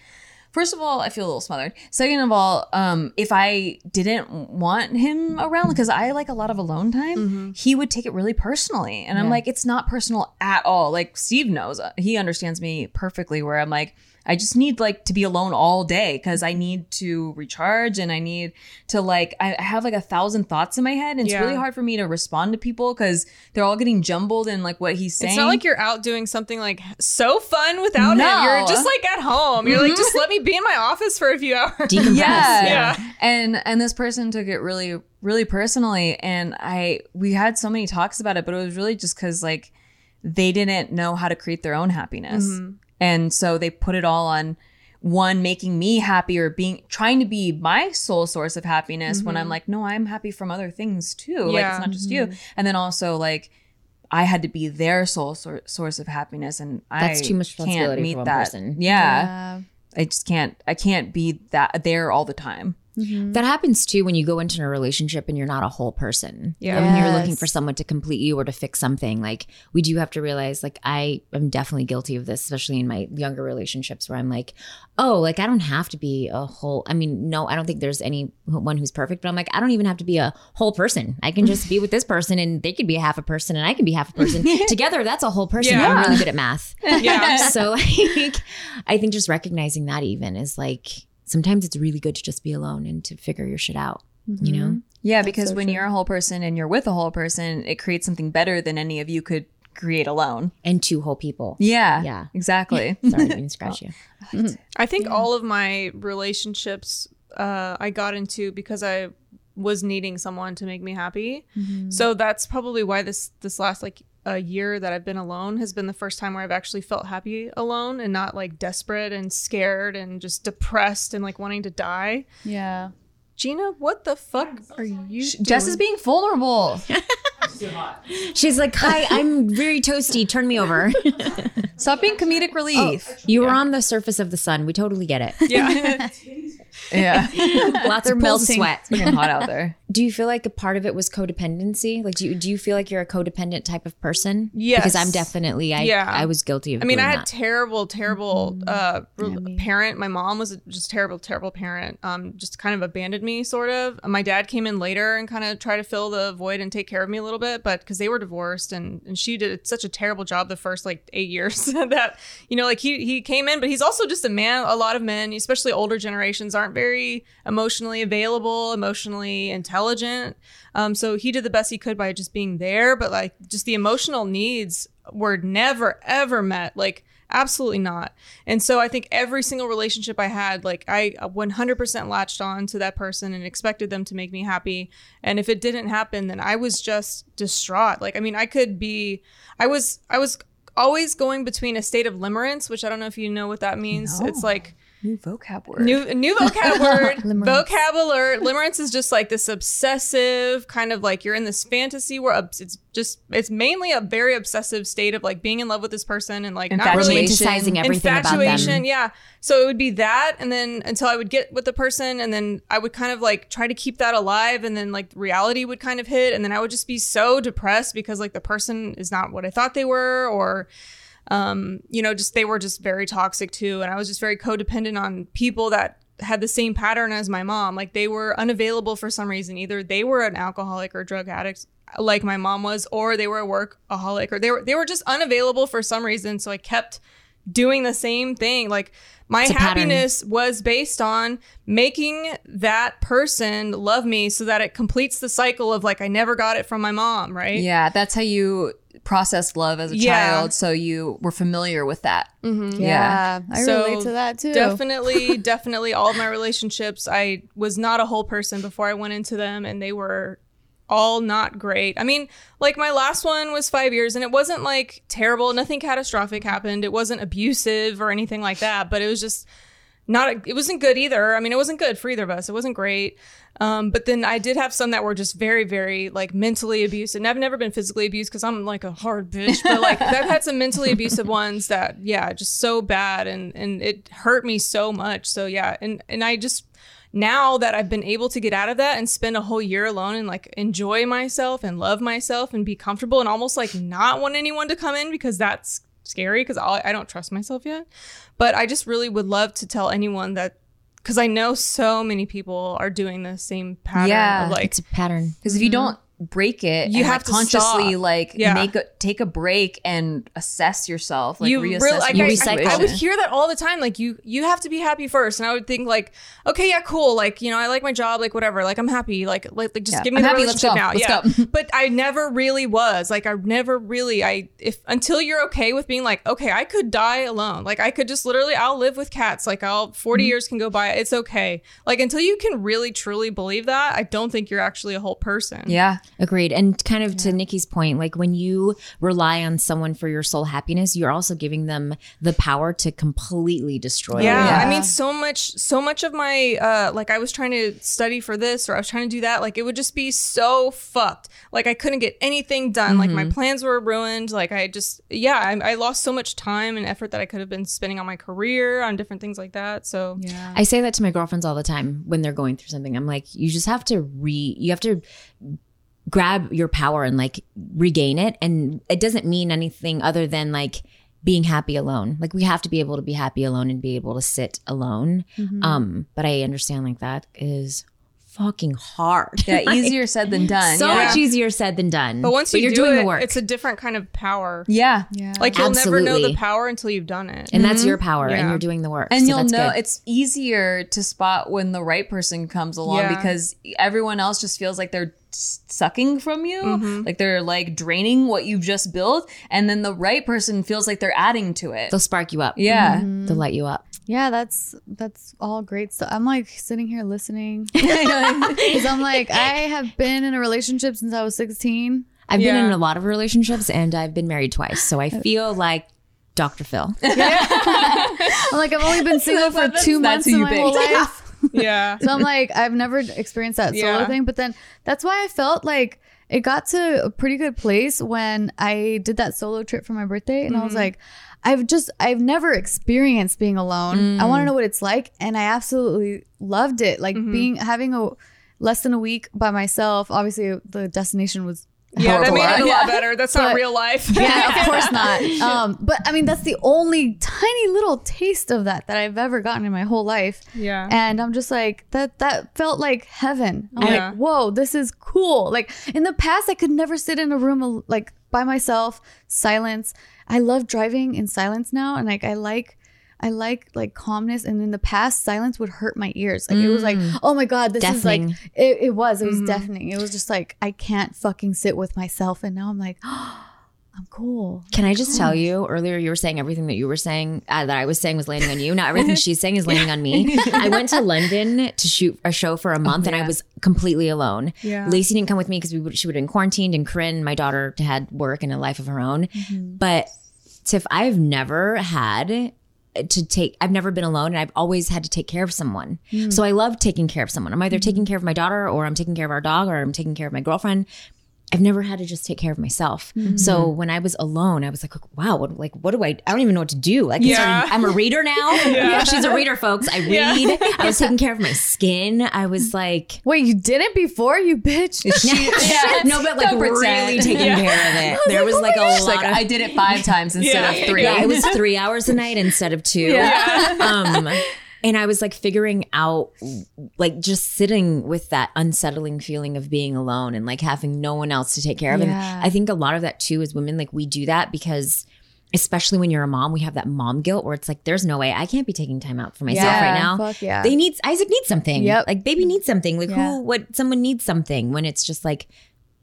C: first of all, I feel a little smothered. Second of all, um, if I didn't want him around, because I like a lot of alone time, he would take it really personally. And I'm like, it's not personal at all. Like Steve knows, uh, he understands me perfectly where I'm like, I just need like to be alone all day because I need to recharge and I need to like I I have like a thousand thoughts in my head and it's really hard for me to respond to people because they're all getting jumbled and like what he's saying.
D: It's not like you're out doing something like so fun without
C: No.
D: him. You're just like at home. You're like, just mm-hmm. let me be in my office for a few hours. [LAUGHS]
B: Decompress.
C: yeah.
D: Yeah.
C: And and this person took it really really personally and I we had so many talks about it but it was really just cuz like they didn't know how to create their own happiness. Mm-hmm. And so they put it all on one making me happy or being trying to be my sole source of happiness when I'm mm-hmm. like no, I'm happy from other things too. Like it's not just you. Mm-hmm. And then also like I had to be their sole sor- source of happiness and
B: That's
C: I
B: too much
C: can't meet
B: for one
C: that.
B: person.
C: yeah. I just can't I can't be that there all the time. Mm-hmm.
B: That happens too when you go into a relationship and you're not a whole person.
D: Yeah.
B: When you're looking for someone to complete you or to fix something. Like we do have to realize like I am definitely guilty of this, especially in my younger relationships where I'm like, oh, like I don't have to be a whole I mean, no, I don't think there's anyone who's perfect, but I'm like, I don't even have to be a whole person. I can just be with this person and they could be a half a person and I can be half a person. [LAUGHS] Together that's a whole person.
D: Yeah.
B: I'm really good at math. [LAUGHS]
D: Yeah. [LAUGHS]
B: so like I think just recognizing that even is like sometimes it's really good to just be alone and to figure your shit out. You mm-hmm. know?
C: Yeah, because
A: so
C: when
A: true.
C: you're a whole person and you're with a whole person, it creates something better than any of you could create alone.
B: And two whole people.
C: Yeah.
B: Yeah.
C: Exactly. [LAUGHS]
B: Sorry, I didn't scratch [LAUGHS] oh, you.
D: I mm-hmm. think all of my relationships uh, I got into because I was needing someone to make me happy. Mm-hmm. So that's probably why this this last like a year that I've been alone has been the first time where I've actually felt happy alone and not like desperate and scared and just depressed and like wanting to die.
A: Yeah.
D: Gina, what the fuck are you?
C: Jess is being vulnerable. [LAUGHS]
B: She's like, Hi, I'm very toasty. Turn me over. [LAUGHS]
C: Stop being comedic relief.
B: You were on the surface of the sun. We totally get it. [LAUGHS]
D: yeah. [LAUGHS]
C: Yeah.
B: Lots of pools of
A: melting.
B: sweat.
C: It's freaking hot out there.
B: Do you feel like a part of it was codependency? Like, do you, do you feel like you're a codependent type of person?
D: Yes.
B: Because I'm definitely, I,
D: Yeah.
B: I was guilty of
D: I mean, I had
B: that.
D: terrible, terrible uh,
A: Yeah, me.
D: parent. My mom was just terrible, terrible parent. Um, just kind of abandoned me, sort of. My dad came in later and kind of tried to fill the void and take care of me a little bit, but because they were divorced and and she did such a terrible job the first like eight years [LAUGHS] that you know, like he he came in, but he's also just a man. A lot of men, especially older generations, aren't very emotionally available, emotionally intelligent. Um, so he did the best he could by just being there, but like just the emotional needs were never ever met. Like absolutely not. And so I think every single relationship I had, like I uh, 100% latched on to that person and expected them to make me happy. And if it didn't happen, then I was just distraught. Like I mean, I could be, I was, I was always going between a state of limerence, which I don't know if you know what that means. It's like
C: New vocab word.
D: New new [LAUGHS] vocab word.
A: Limerence.
D: vocab alert. Limerence is just like this obsessive kind of like you're in this fantasy where it's just it's mainly a very obsessive state of like being in love with this person and like not really
C: Infatuation.
B: Romanticizing everything about them.
D: Yeah. So it would be that, and then until I would get with the person, and then I would kind of like try to keep that alive, and then like reality would kind of hit, and then I would just be so depressed because like the person is not what I thought they were, or um, you know, just they were just very toxic too. And I was just very codependent on people that had the same pattern as my mom. Like they were unavailable for some reason. Either they were an alcoholic or drug addict like my mom was, or they were a workaholic or they were they were just unavailable for some reason. So I kept doing the same thing. Like my
B: It's a pattern.
D: happiness was based on making that person love me so that it completes the cycle of like I never got it from my mom, right?
C: Yeah, that's how you processed love as a
D: Yeah.
C: child. So you were familiar with that. Mm-hmm.
A: Yeah, I
D: So,
A: relate to that too.
D: Definitely, [LAUGHS] definitely all of my relationships, I was not a whole person before I went into them and they were all not great. I mean, like my last one was 5 years and it wasn't like terrible, nothing catastrophic happened. It wasn't abusive or anything like that, but it was just not it wasn't good either. I mean, it wasn't good for either of us. It wasn't great. Um, but then I did have some that were just very, very like mentally abusive. And I've never been physically abused because I'm like a hard bitch. But like [LAUGHS] I've had some mentally abusive ones that, yeah, just so bad and and it hurt me so much. So yeah, and and I just now that I've been able to get out of that and spend a whole year alone and like enjoy myself and love myself and be comfortable and almost like not want anyone to come in because that's scary because I don't trust myself yet. But I just really would love to tell anyone that because I know so many people are doing the same pattern
C: Yeah,
D: of like
B: It's a pattern.
C: Because if you mm-hmm. don't break it,
D: You have
C: like,
D: to
C: consciously
D: stop.
C: like
D: Yeah.
C: make a take a break and assess yourself. Like
D: you
C: reassess
D: really like
C: your
D: I, I,
C: situation.
D: I would hear that all the time like you you have to be happy first and i would think like okay yeah cool like you know i like my job like whatever like i'm happy like like, like just
C: Yeah.
D: give me
C: I'm
D: the
C: happy, let's
D: relationship
C: go,
D: now
C: let's
D: yeah
C: go. [LAUGHS]
D: but i never really was like i never really i if until you're okay with being like okay i could die alone like i could just literally i'll live with cats like i'll 40
C: Mm-hmm.
D: years can go by it's okay like until you can really truly believe that i don't think you're actually a whole person
C: yeah.
B: Agreed. And kind of to Nikki's point, like when you rely on someone for your sole happiness, you're also giving them the power to completely destroy
D: Yeah,
B: you.
D: I mean, so much, so much of my, uh, like, I was trying to study for this, or I was trying to do that. Like, it would just be so fucked. Like, I couldn't get anything done. Like, my plans were ruined. Like, I just, yeah, I, I lost so much time and effort that I could have been spending on my career, on different things like that. So,
A: yeah.
B: I say that to my girlfriends all the time when they're going through something. I'm like, you just have to re, you have to grab your power and like regain it. And it doesn't mean anything other than like being happy alone. Like we have to be able to be happy alone and be able to sit alone. Um, but I understand like that is fucking hard.
C: Yeah, [LAUGHS] easier said than done.
B: so
C: yeah.
B: much easier said than done.
D: but once you
B: are
D: do
B: doing
D: it,
B: the work,
D: it's a different kind of power.
C: Yeah.
A: yeah.
D: Like, you'll never know the power until you've done it.
B: and that's your power, and you're doing the work,
C: And
B: So
C: you'll know
B: good.
C: it's easier to spot when the right person comes along
D: Yeah.
C: because everyone else just feels like they're s- sucking from you,
D: Mm-hmm.
C: like they're like draining what you've just built, and then the right person feels like they're adding to it.
B: They'll spark you up.
C: yeah.
B: They'll light you up.
A: Yeah, that's that's all great stuff. I'm like sitting here listening [LAUGHS] [LAUGHS] because I'm like I have been in a relationship since I was 16.
B: I've been in a lot of relationships, and I've been married twice, so I [LAUGHS] feel like Dr. Phil.
A: I'm like I've only been single for two
C: that's
A: months
C: who
A: in
C: you
A: my whole
C: picked.
A: life.
D: Yeah.
A: So I'm like I've never experienced that solo
D: Yeah.
A: thing, but then that's why I felt like it got to a pretty good place when I did that solo trip for my birthday, and I was mm-hmm. like. I've just I've never experienced being alone. I want to mm. know what it's like and I absolutely loved it. Like mm-hmm. being having a less than a week by myself. Obviously the destination was
D: Yeah, that made it a lot better. That's not real life.
A: yeah, of [LAUGHS] course not. Um, but I mean, that's the only tiny little taste of that that I've ever gotten in my whole life.
D: Yeah.
A: And I'm just like that. That felt like heaven. I'm
D: Yeah.
A: like, whoa, this is cool. Like in the past, I could never sit in a room like by myself, silence. I love driving in silence now, and like I like. I like like calmness, and in the past, silence would hurt my ears. Like it was like, mm. oh my god, this is like it, it was. It was mm-hmm. deafening. It was just like I can't fucking sit with myself, and now I'm like, [GASPS] I'm cool.
B: Can I just tell you, earlier you were saying everything that you were saying, uh, that I was saying was landing on you. Now everything [LAUGHS] she's saying is landing on me. I went to London to shoot a show for a oh, month and I was completely alone.
D: Yeah.
B: Lacey didn't come with me because we would, she would have been quarantined and Corinne, my daughter, had work and a life of her own. Mm-hmm. But Tiff, I've never had to take I've never been alone and I've always had to take care of someone. Hmm. So I love taking care of someone. I'm either taking care of my daughter or I'm taking care of our dog or I'm taking care of my girlfriend. I've never had to just take care of myself. So when I was alone, I was like, wow, what, like, what do I, I don't even know what to do. Like,
D: Yeah.
B: I'm a reader now. [LAUGHS] yeah. She's a reader, folks. I read. I was taking care of my [LAUGHS] skin. I was like,
A: Wait, you did it before, you bitch? [LAUGHS]
C: Yeah.
B: no, but like really taking care of it. There was like a lot
C: like,
B: of
C: I did it five times instead
D: Yeah.
C: of three.
B: yeah, it was three hours a night instead of two. Um, and I was like figuring out, like just sitting with that unsettling feeling of being alone and like having no one else to take care of.
A: Yeah.
B: And I think a lot of that too is women, like we do that because especially when you're a mom, we have that mom guilt where it's like, there's no way I can't be taking time out for myself
A: Yeah,
B: right now.
A: fuck yeah.
B: They need Isaac needs something.
A: Yep.
B: Like baby needs something. Like
A: Yeah.
B: who what someone needs something when it's just like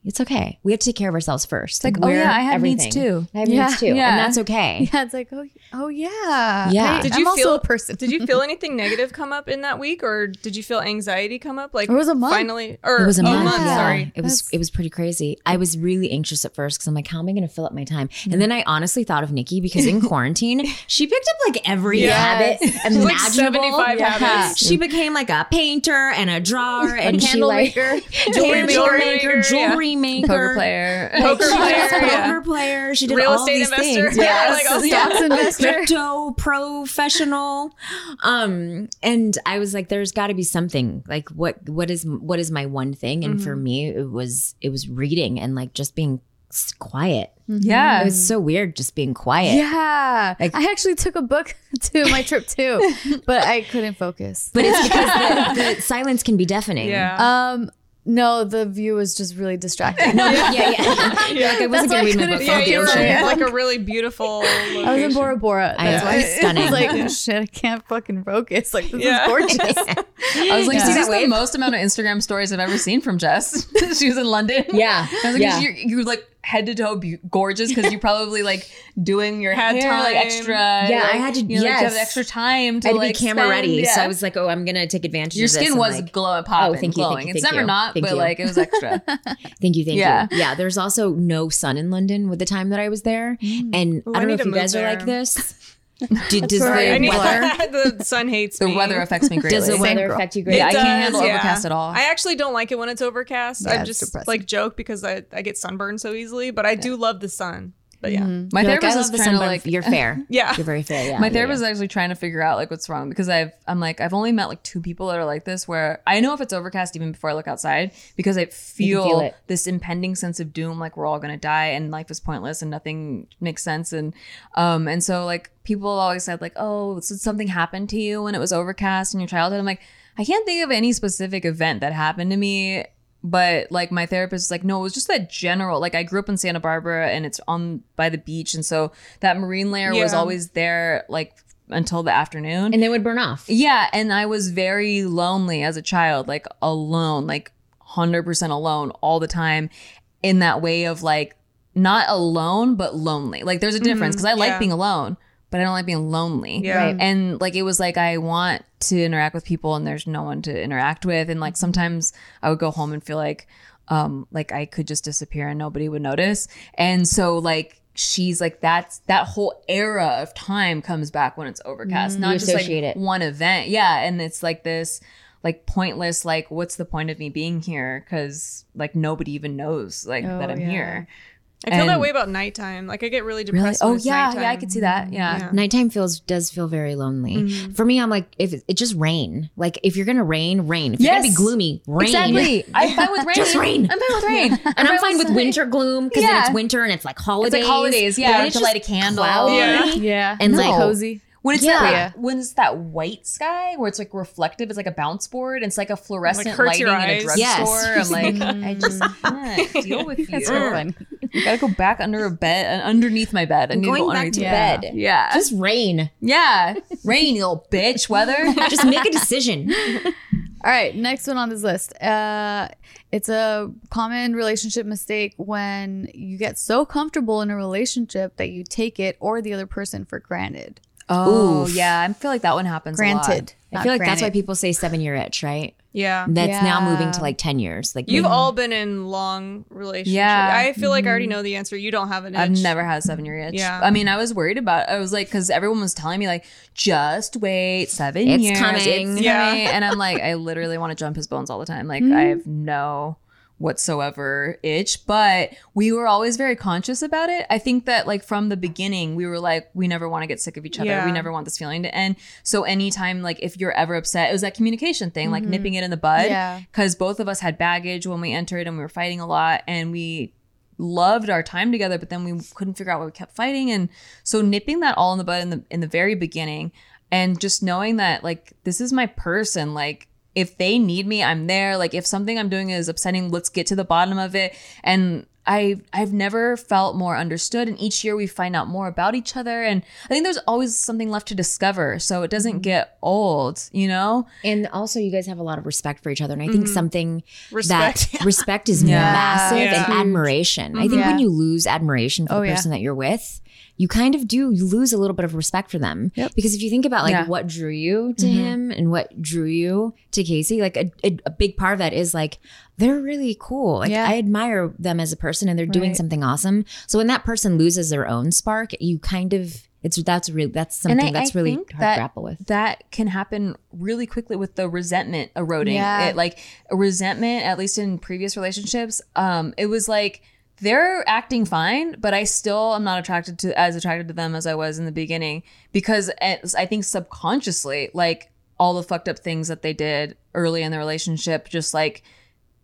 B: it's okay. We have to take care of ourselves first.
C: like, oh, yeah, I have needs
B: everything.
C: too.
B: I have
A: Yeah.
B: needs too.
C: Yeah.
B: And that's okay. [LAUGHS]
A: Yeah, it's like, oh, oh yeah.
B: Yeah.
A: Hey,
D: Did
A: I'm
D: you
A: also
D: feel-
A: a person.
D: Did you feel [LAUGHS] anything negative come up in that week, or did you feel anxiety come up? Like
A: It was a month.
D: Finally, or
B: It was a
D: oh,
B: month.
A: Yeah.
D: Sorry.
B: It was
A: That's-
B: it was pretty crazy. I was really anxious at first because I'm like, how am I going to fill up my time? And then I honestly thought of Nikki because in [LAUGHS] quarantine she picked up like every
A: Yes.
B: habit
A: She's
B: imaginable.
D: like 75
A: Yeah.
D: habits.
B: She became like a painter and a drawer [LAUGHS] and she
A: candle
B: like
A: maker.
B: jewelry
D: Jewelry
B: maker,
D: maker,
B: jewelry maker,
C: Poker player.
D: Poker player,
B: poker player. She did
D: Real
B: all
D: estate
B: these
D: investor.
B: things.
D: Yeah,
B: Yes.
D: like all-
A: Stocks investor.
B: Crypto professional um and i was like there's got to be something like what what is what is my one thing and for me it was it was reading and like just being quiet
C: Yeah.
B: it was so weird just being quiet
A: Yeah.
B: Like-
A: I actually took a book [LAUGHS] to my trip too, but I couldn't focus.
B: but it's because the, [LAUGHS] the silence can be deafening
D: Yeah.
A: um, no, the view was just really distracting. [LAUGHS]
B: no yeah yeah, [LAUGHS] You're like i wasn't
A: That's why
B: gonna
A: I
B: read my book
D: yeah, you
B: you.
D: were in like a [LAUGHS] really beautiful. Location.
A: I was in Bora Bora. That's
B: know,
A: why
B: it's stunning.
A: I was like, shit, I can't fucking focus. Like, this
D: Yeah.
A: is gorgeous.
C: I was like,
A: Yeah.
C: this is the most amount of Instagram stories I've ever seen from Jess. she was in London.
B: yeah
C: I was like,
B: yeah.
C: you're, you're like head to toe be- gorgeous because you're probably [LAUGHS] like doing your
D: Had
C: hair like extra.
B: Yeah, I had to-
C: You know, like, to have
B: yes.
C: extra time to
B: I had to
C: like
B: be camera
C: spend-
B: ready, so. I was like, "Oh, I'm gonna take advantage
C: Your
B: of this."
C: skin was
B: like,
C: glowing, popping,
B: Oh, thank you, thank
C: glowing.
B: you,
C: it's
B: thank
C: never
B: you.
C: not,
B: Thank
C: but
B: you.
C: like it was extra. [LAUGHS] [LAUGHS]
B: Thank you, thank
C: Yeah.
B: you. Yeah, there's also no sun in London with the time that I was there, mm. and
D: Ooh,
B: I
D: I
B: don't know if you guys are like this. Do, does the weather [LAUGHS]
D: the sun hates
C: the
D: me.
C: weather affects me greatly.
B: does the weather
A: girl.
B: affect you greatly?
C: Yeah, I can't handle
D: yeah.
C: overcast at all.
D: I actually don't like it when it's overcast.
A: Yeah,
D: I just
A: depressing.
D: like joke because I, I get sunburned so easily, but I do love the sun. But yeah.
C: My
B: You're like,
C: therapist
B: I
C: is trying to like
B: you're fair. [LAUGHS]
D: Yeah.
B: You're very fair. Yeah.
C: my
B: yeah,
C: therapist
B: yeah.
C: is actually trying to figure out like what's wrong because I've I'm like I've only met like two people that are like this where I know if it's overcast even before I look outside because I feel,
B: feel
C: this impending sense of doom like we're all gonna die and life is pointless and nothing makes sense and um and so like people always said like oh did something happen to you when it was overcast in your childhood I'm like I can't think of any specific event that happened to me but like my therapist is like no it was just that general like i grew up in santa barbara and it's on by the beach and so that marine layer was always there like until the afternoon.
B: And they would burn off.
C: yeah and i was very lonely as a child like alone like 100% alone all the time in that way of like not alone but lonely. Like there's a difference mm-hmm. because i like
D: yeah.
C: being alone but i don't like being lonely.
D: Yeah.
B: Right.
C: and like it was like i want to interact with people and there's no one to interact with. And like sometimes i would go home and feel like um like i could just disappear and nobody would notice. And so like she's like that's that whole era of time comes back when it's overcast not just like
B: it.
C: one event. Yeah. And it's like this like pointless like what's the point of me being here? Because like nobody even knows like
A: Oh,
C: that i'm
A: yeah.
C: here
D: I feel that way about nighttime. Like I get really
C: really
D: depressed.
C: oh
D: when
C: yeah
D: nighttime.
C: yeah i could see that yeah,
D: Yeah.
B: Nighttime feels does feel very lonely.
C: Mm-hmm.
B: For me, I'm like, if it, it just rain. Like if you're gonna rain, rain. If you're gonna be gloomy, rain.
C: exactly [LAUGHS] i'm fine with rain
B: Just rain.
C: i'm fine with rain
B: And I'm fine with winter gloom because then
C: Yeah.
B: it's winter and it's like holidays.
C: it's
B: holidays.
C: like holidays yeah
B: But when
C: to light a candle
B: cloudy,
D: Yeah.
A: yeah.
B: And
A: It's
B: like-
A: cozy.
C: When it's
B: Yeah.
C: that when it's that white sky where it's like reflective, it's like a bounce board. And it's like a fluorescent
D: hurts your
C: lighting in a drugstore.
B: Yes.
C: I'm like, [LAUGHS] I just [LAUGHS] can't deal with you.
A: That's so fun.
C: You [LAUGHS] gotta go back under a bed, uh, underneath my bed. I
B: I'm
C: to
B: going
C: go
B: back
C: underneath
B: to
C: my
A: Yeah.
B: bed.
C: Yeah,
B: Just rain.
C: yeah. Rain, you little bitch. Weather. [LAUGHS] [LAUGHS]
B: Just make a decision.
A: All right, next one on this list. Uh, it's a common relationship mistake when you get so comfortable in a relationship that you take it or the other person for granted.
C: Oh
B: Oof.
C: yeah, I feel like that one happens. a lot.
A: Granted.
B: I feel like that's why people say seven year itch, right?
D: Yeah.
B: That's now moving to like ten years. Like
D: You've
B: maybe-
D: all been in long relationships.
C: Yeah.
D: I feel like I already mm-hmm. know the answer. You don't have an itch.
C: I've never had a seven year itch.
D: Yeah.
C: I mean, I was worried about. I was like, because everyone was telling me like, just wait seven
B: It's
C: years,
B: coming.
C: it's
D: Yeah.
C: and I'm like, I literally want to jump his bones all the time. Like, I mm-hmm. have no whatsoever itch, but we were always very conscious about it. I think that like from the beginning, we were like, we never want to get sick of each other.
D: Yeah.
C: We never want this feeling to end. So anytime like if you're ever upset, it was that communication thing, like mm-hmm. nipping it in the bud.
A: Yeah.
C: Because both of us had baggage when we entered and we were fighting a lot and we loved our time together, but then we couldn't figure out why we kept fighting. And so nipping that all in the bud in the in the very beginning and just knowing that like this is my person, like if they need me, I'm there. Like if something I'm doing is upsetting, let's get to the bottom of it. And I I've never felt more understood and each year we find out more about each other and I think there's always something left to discover so it doesn't mm-hmm. get old, you know?
B: And also, you guys have a lot of respect for each other. And I think mm-hmm. something
D: Respect,
B: that [LAUGHS] respect is
C: Yeah.
B: massive
D: Yeah.
B: and admiration. I think
A: Yeah.
B: when you lose admiration for
A: Oh,
B: the
A: yeah.
B: person that you're with, you kind of do, you lose a little bit of respect for them.
A: Yep.
B: Because if you think about like
C: Yeah.
B: what drew you to him and what drew you to Casey, like a, a, a big part of that is like, they're really cool. Like
A: Yeah.
B: I admire them as a person and they're doing
A: Right.
B: something awesome. So when that person loses their own spark, you kind of, it's, that's really, that's something
C: I-
B: that's
C: I
B: really hard
C: that-
B: to grapple with.
C: that can happen really quickly with the resentment eroding.
A: Yeah.
C: It, like resentment, at least in previous relationships, um, it was like they're acting fine, but I still am not attracted to as attracted to them as I was in the beginning because it's, I think subconsciously, like all the fucked up things that they did early in the relationship, just like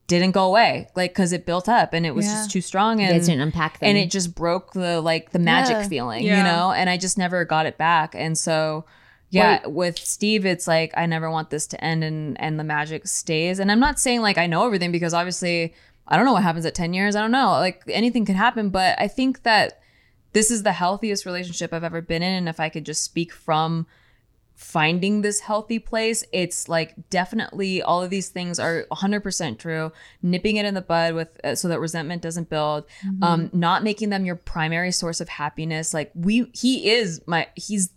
C: didn't go away, like because it built up and it was
A: Yeah.
C: just too strong
B: You
C: and
B: guys didn't unpack them.
C: and it just broke the like the magic
A: Yeah.
C: feeling
D: Yeah.
C: you know and i just never got it back and so yeah with steve it's like i never want this to end and and the magic stays and i'm not saying like i know everything because obviously i don't know what happens at 10 years. I don't know. Like anything could happen but i think that this is the healthiest relationship i've ever been in and if i could just speak from finding this healthy place it's like definitely all of these things are 100% true. Nipping it in the bud with uh, so that resentment doesn't build um not making them your primary source of happiness. Like we he is my he's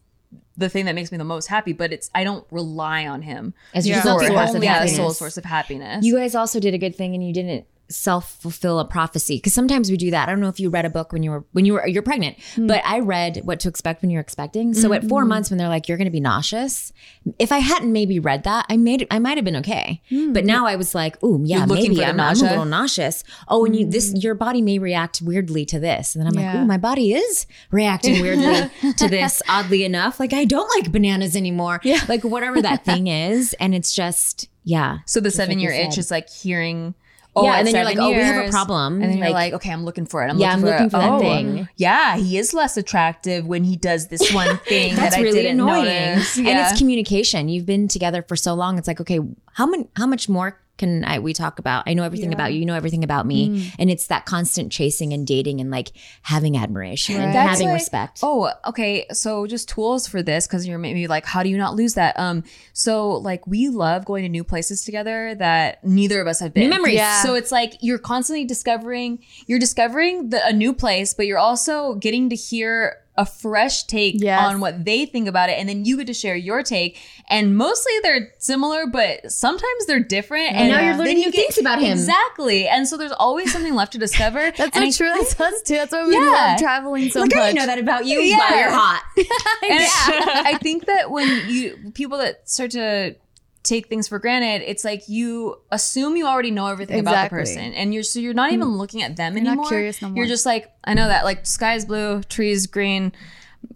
C: the thing that makes me the most happy but it's i don't rely on him
B: as your
D: Yeah.
C: he's not
B: source
C: the
B: of
C: only yeah,
B: happiness.
C: sole source of happiness.
B: You guys also did a good thing and you didn't self fulfill a prophecy because sometimes we do that. I don't know if you read a book when you were when you were you're pregnant, mm. but I read what to expect when you're expecting. So at 4 mm-hmm. months when they're like you're going to be nauseous, if I hadn't maybe read that, I made I might have been okay. Mm. But now I was like, "Ooh, yeah, maybe I'm, I'm a little nauseous." Oh, and you this mm. your body may react weirdly to this. And then I'm like,
A: Yeah.
B: "Ooh, my body is reacting weirdly [LAUGHS] to this oddly enough. Like I don't like bananas anymore."
A: Yeah.
B: Like whatever that thing [LAUGHS] is and it's just yeah.
C: so the seven year itch is like hearing oh
B: Yeah,
C: oh,
B: and then you're like, "Oh, we have a problem.
C: and then you're
B: Like-
C: okay i'm looking for it i'm
B: Yeah,
C: looking
B: I'm looking
C: for,
B: for that
C: oh,
B: thing.
C: yeah he is less attractive when he does this one [LAUGHS] thing
B: That's
C: that I
B: really annoying.
C: notice.
B: And it's communication. You've been together for so long. It's like, okay, how many, how much more can I, we talk about? I know everything about you. You know everything about me.
C: Mm.
B: And it's that constant chasing and dating and like having admiration and
A: Right.
B: having
C: like-
B: respect.
C: Oh, okay. So just tools for this because you're maybe like, how do you not lose that? Um, so like we love going to new places together that neither of us have been.
B: New memories.
A: Yeah.
C: So it's like you're constantly discovering, you're discovering the, a new place, but you're also getting to hear a fresh take
A: Yes.
C: on what they think about it, and then you get to share your take. And mostly they're similar, but sometimes they're different. And
B: now you're
C: then
B: learning
C: you
B: things about him.
C: Exactly. And so there's always something left to discover. [LAUGHS]
A: That's
C: and
A: so
C: I
A: true. That's us too. That's why we
C: Yeah.
A: love traveling so
B: Look,
A: much.
B: I know that about you.
C: Yeah.
B: Wow, you're hot. [LAUGHS]
C: And [LAUGHS] I think that when you people that start to take things for granted, it's like you assume you already know everything about the person, and you're so you're not even looking at them
A: You're not
C: anymore.
A: curious no more.
C: You're just like, I know that like sky's blue, trees green.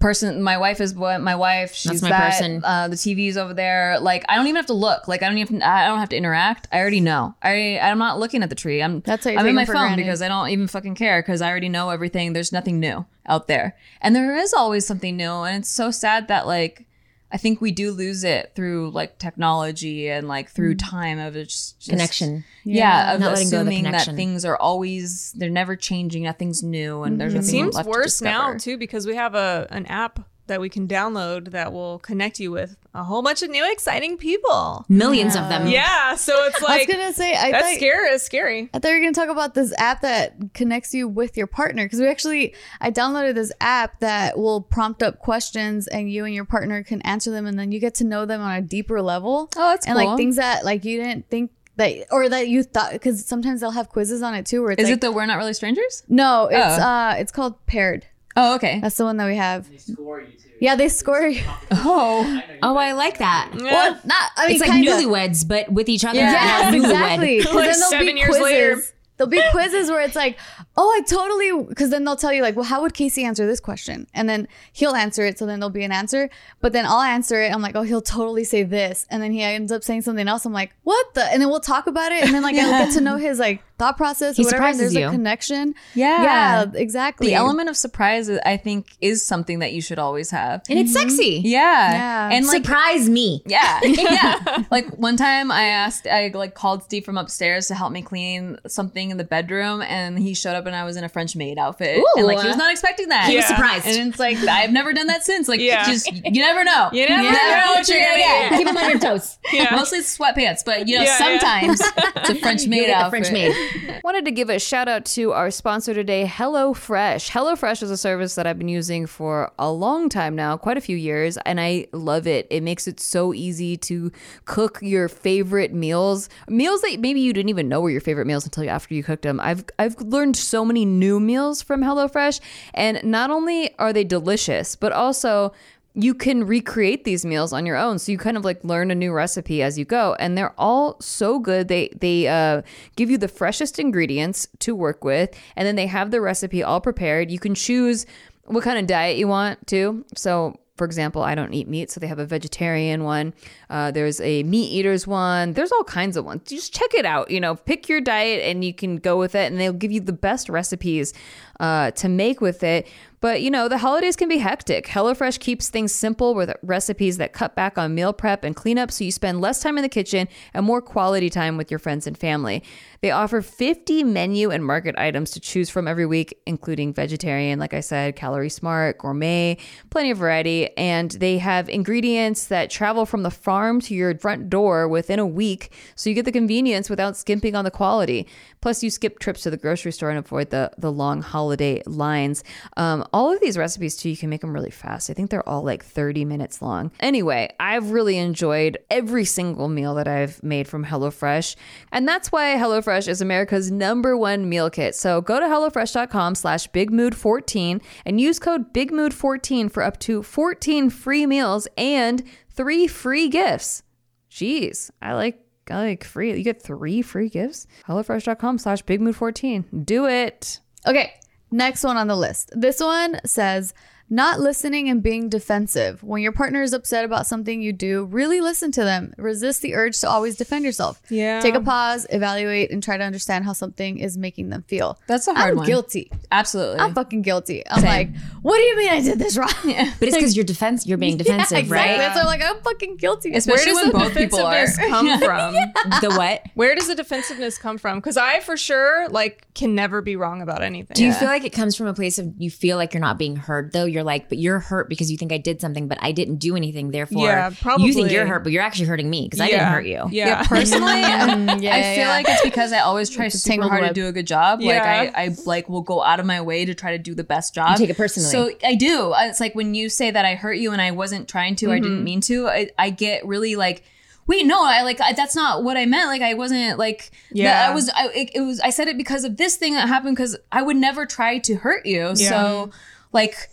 C: Person, my wife is what my wife. She's
B: my
C: that.
B: person.
C: Uh, the TV's over there. Like I don't even have to look. Like I don't even. I don't have to interact. I already know. I I'm not looking at the tree. I'm.
A: That's what
C: I'm in my phone
A: granted.
C: because I don't even fucking care because I already know everything. There's nothing new out there, and there is always something new. And it's so sad that like I think we do lose it through like technology and like through mm. time of just, just-
B: Connection.
C: Yeah, of
B: Not letting go of the
C: assuming that things are always they're never changing. Nothing's new, and there's mm-hmm.
D: It
C: nothing
D: seems
C: left to
D: worse now too because we have a an app that we can download that will connect you with a whole bunch of new exciting people.
B: Millions of them.
D: Yeah, so it's like [LAUGHS]
A: I was gonna say I
D: that's
A: thought,
D: scary. It's scary.
A: I thought you were gonna talk about this app that connects you with your partner because we actually I downloaded this app that will prompt up questions and you and your partner can answer them and then you get to know them on a deeper level.
C: Oh, that's cool.
A: and
C: cool.
A: like things that like you didn't think that or that you thought because sometimes they'll have quizzes on it too where it's
C: Is
A: like
C: it the we're not really strangers?
A: no it's
C: Oh.
A: uh it's called paired
C: Oh, okay.
A: that's the one that we have
E: They score you too.
A: yeah they score you [LAUGHS]
C: Oh,
E: I know you [LAUGHS]
B: Oh, I like that.
A: well not I mean
B: It's like
A: kinda.
B: newlyweds, but with each other.
A: Yes,
B: Now newlywed.
A: exactly. [LAUGHS] 'Cause
D: Like
A: then there'll
D: seven
A: be
D: years
A: quizzes.
D: later.
A: There'll be quizzes where it's like, oh, I totally, because then they'll tell you like, well, how would Casey answer this question? And then he'll answer it, so then there'll be an answer. But then I'll answer it. I'm like, oh, he'll totally say this, and then he ends up saying something else. I'm like, what the? And then we'll talk about it, and then like I'll get to know his like thought process.
B: He
A: or whatever,
B: surprises
A: There's
B: you.
A: a connection.
C: Yeah.
A: yeah, exactly.
C: the element of surprise, I think, is something that you should always have.
B: And it's mm-hmm. sexy.
C: Yeah,
A: Yeah.
C: and like
B: Surprise me.
C: Yeah, [LAUGHS] yeah. like one time, I asked, I like called Steve from upstairs to help me clean something in the bedroom, and he showed up
F: up and I was in a French maid outfit, and like he was not expecting that.
B: He was surprised.
F: And it's like I've never done that since. Like,
D: Yeah.
F: just you never know.
D: You never know what you're gonna get.
B: Keep him on your toes. [LAUGHS]
D: Yeah.
F: Mostly sweatpants, but you know
D: Yeah, yeah.
F: sometimes it's a French [LAUGHS] maid
B: Get the
F: outfit.
B: French maid. [LAUGHS]
C: Wanted to give a shout out to our sponsor today, HelloFresh. HelloFresh is a service that I've been using for a long time now, quite a few years, and I love it. It makes it so easy to cook your favorite meals, meals that maybe you didn't even know were your favorite meals until after you cooked them. I've I've learned so many new meals from HelloFresh, and not only are they delicious, but also you can recreate these meals on your own. So you kind of like learn a new recipe as you go. And they're all so good. They they uh, give you the freshest ingredients to work with. And then they have the recipe all prepared. You can choose what kind of diet you want too. So for example, I don't eat meat, so they have a vegetarian one. Uh, there's a meat eaters one. There's all kinds of ones. Just check it out. You know, pick your diet and you can go with it, and they'll give you the best recipes uh, to make with it. But you know, the holidays can be hectic. HelloFresh keeps things simple with recipes that cut back on meal prep and cleanup, so you spend less time in the kitchen and more quality time with your friends and family. They offer 50 menu and market items to choose from every week, including vegetarian, like I said, calorie smart, gourmet, plenty of variety. And they have ingredients that travel from the farm to your front door within a week, so you get the convenience without skimping on the quality. Plus, you skip trips to the grocery store and avoid the, the long holiday lines. Um, all of these recipes, too, you can make them really fast. I think they're all like 30 minutes long. Anyway, I've really enjoyed every single meal that I've made from HelloFresh. And that's why HelloFresh is America's number one meal kit. So go to HelloFresh.com slash BigMood14 and use code BigMood14 for up to 14 free meals and three free gifts. Jeez, I like I like free. You get three free gifts. HelloFresh.com slash BigMood14. Do it.
A: Okay, next one on the list. This one says not listening and being defensive. When your partner is upset about something you do, really listen to them. Resist the urge to always defend yourself.
D: Yeah.
A: Take a pause, evaluate, and try to understand how something is making them feel.
F: That's a hard one.
A: I'm
F: one.
A: guilty.
F: Absolutely.
A: I'm fucking guilty. I'm like, what do you mean I did this wrong? [LAUGHS]
B: But it's because you're defense. You're being [LAUGHS] defensive,
A: exactly.
B: right?
A: That's why I'm like, I'm fucking guilty.
D: Where
F: Especially
D: does
F: when
D: the
F: both people are.
D: defensiveness come [LAUGHS] from?
B: the what?
D: Where does the defensiveness come from? Because I, for sure, like can never be wrong about anything.
B: Do you feel like it comes from a place of you feel like you're not being heard though? You're like, but you're hurt because you think I did something, but I didn't do anything. Therefore,
D: Yeah,
B: you think you're hurt, but you're actually hurting me because I didn't hurt you.
D: Yeah.
F: Yeah, personally, [LAUGHS]
A: Mm, [LAUGHS] yeah,
F: I feel
A: yeah.
F: like it's because I always try
A: It's a
F: super
A: tangled
F: hard to do a good job.
D: Yeah.
F: Like I, I like will go out of my way to try to do the best job.
B: take it personally.
F: So I do. It's like when you say that I hurt you and I wasn't trying to, I
A: Mm-hmm.
F: didn't mean to. I, I get really like. Wait, no, I like I, that's not what I meant. Like I wasn't like yeah.
D: Yeah.
F: I was. I, it, it was. I said it because of this thing that happened. Because I would never try to hurt you. So, like,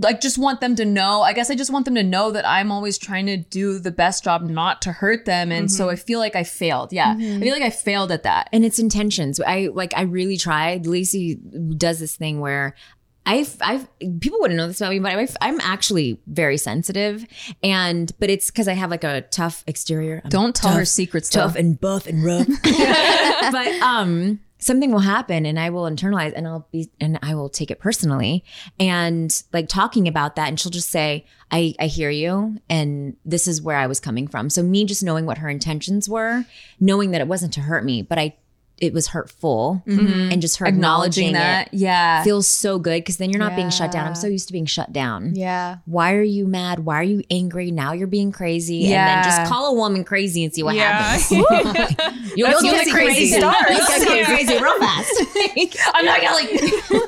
F: like just want them to know i guess i just want them to know that i'm always trying to do the best job not to hurt them and so i feel like i failed yeah i feel like i failed at that
B: and it's intentions. I like I really tried. Lacey does this thing where I've I've people wouldn't know this about me, but I've, I'm actually very sensitive, and but it's because I have like a tough exterior. I'm
F: don't tell
B: tough,
F: her secrets
B: tough
F: though.
B: and buff and rough. [LAUGHS] [LAUGHS] but um, something will happen, and I will internalize, and I'll be, and I will take it personally, and like talking about that, and she'll just say, "I I hear you, and this is where I was coming from." So me just knowing what her intentions were, knowing that it wasn't to hurt me, but I. It was hurtful, and just her
F: acknowledging
B: acknowledging
F: that
B: it
F: yeah
B: feels so good because then you're not being shut down. I'm so used to being shut down.
A: yeah.
B: Why are you mad? Why are you angry? Now you're being crazy. And
F: Yeah.
B: then just call a woman crazy and see what
D: Yeah.
B: happens. [LAUGHS] [LAUGHS] You'll, you'll get crazy.
D: crazy.
B: You'll get [LAUGHS]
D: Yeah.
B: crazy real fast. I'm not yelling.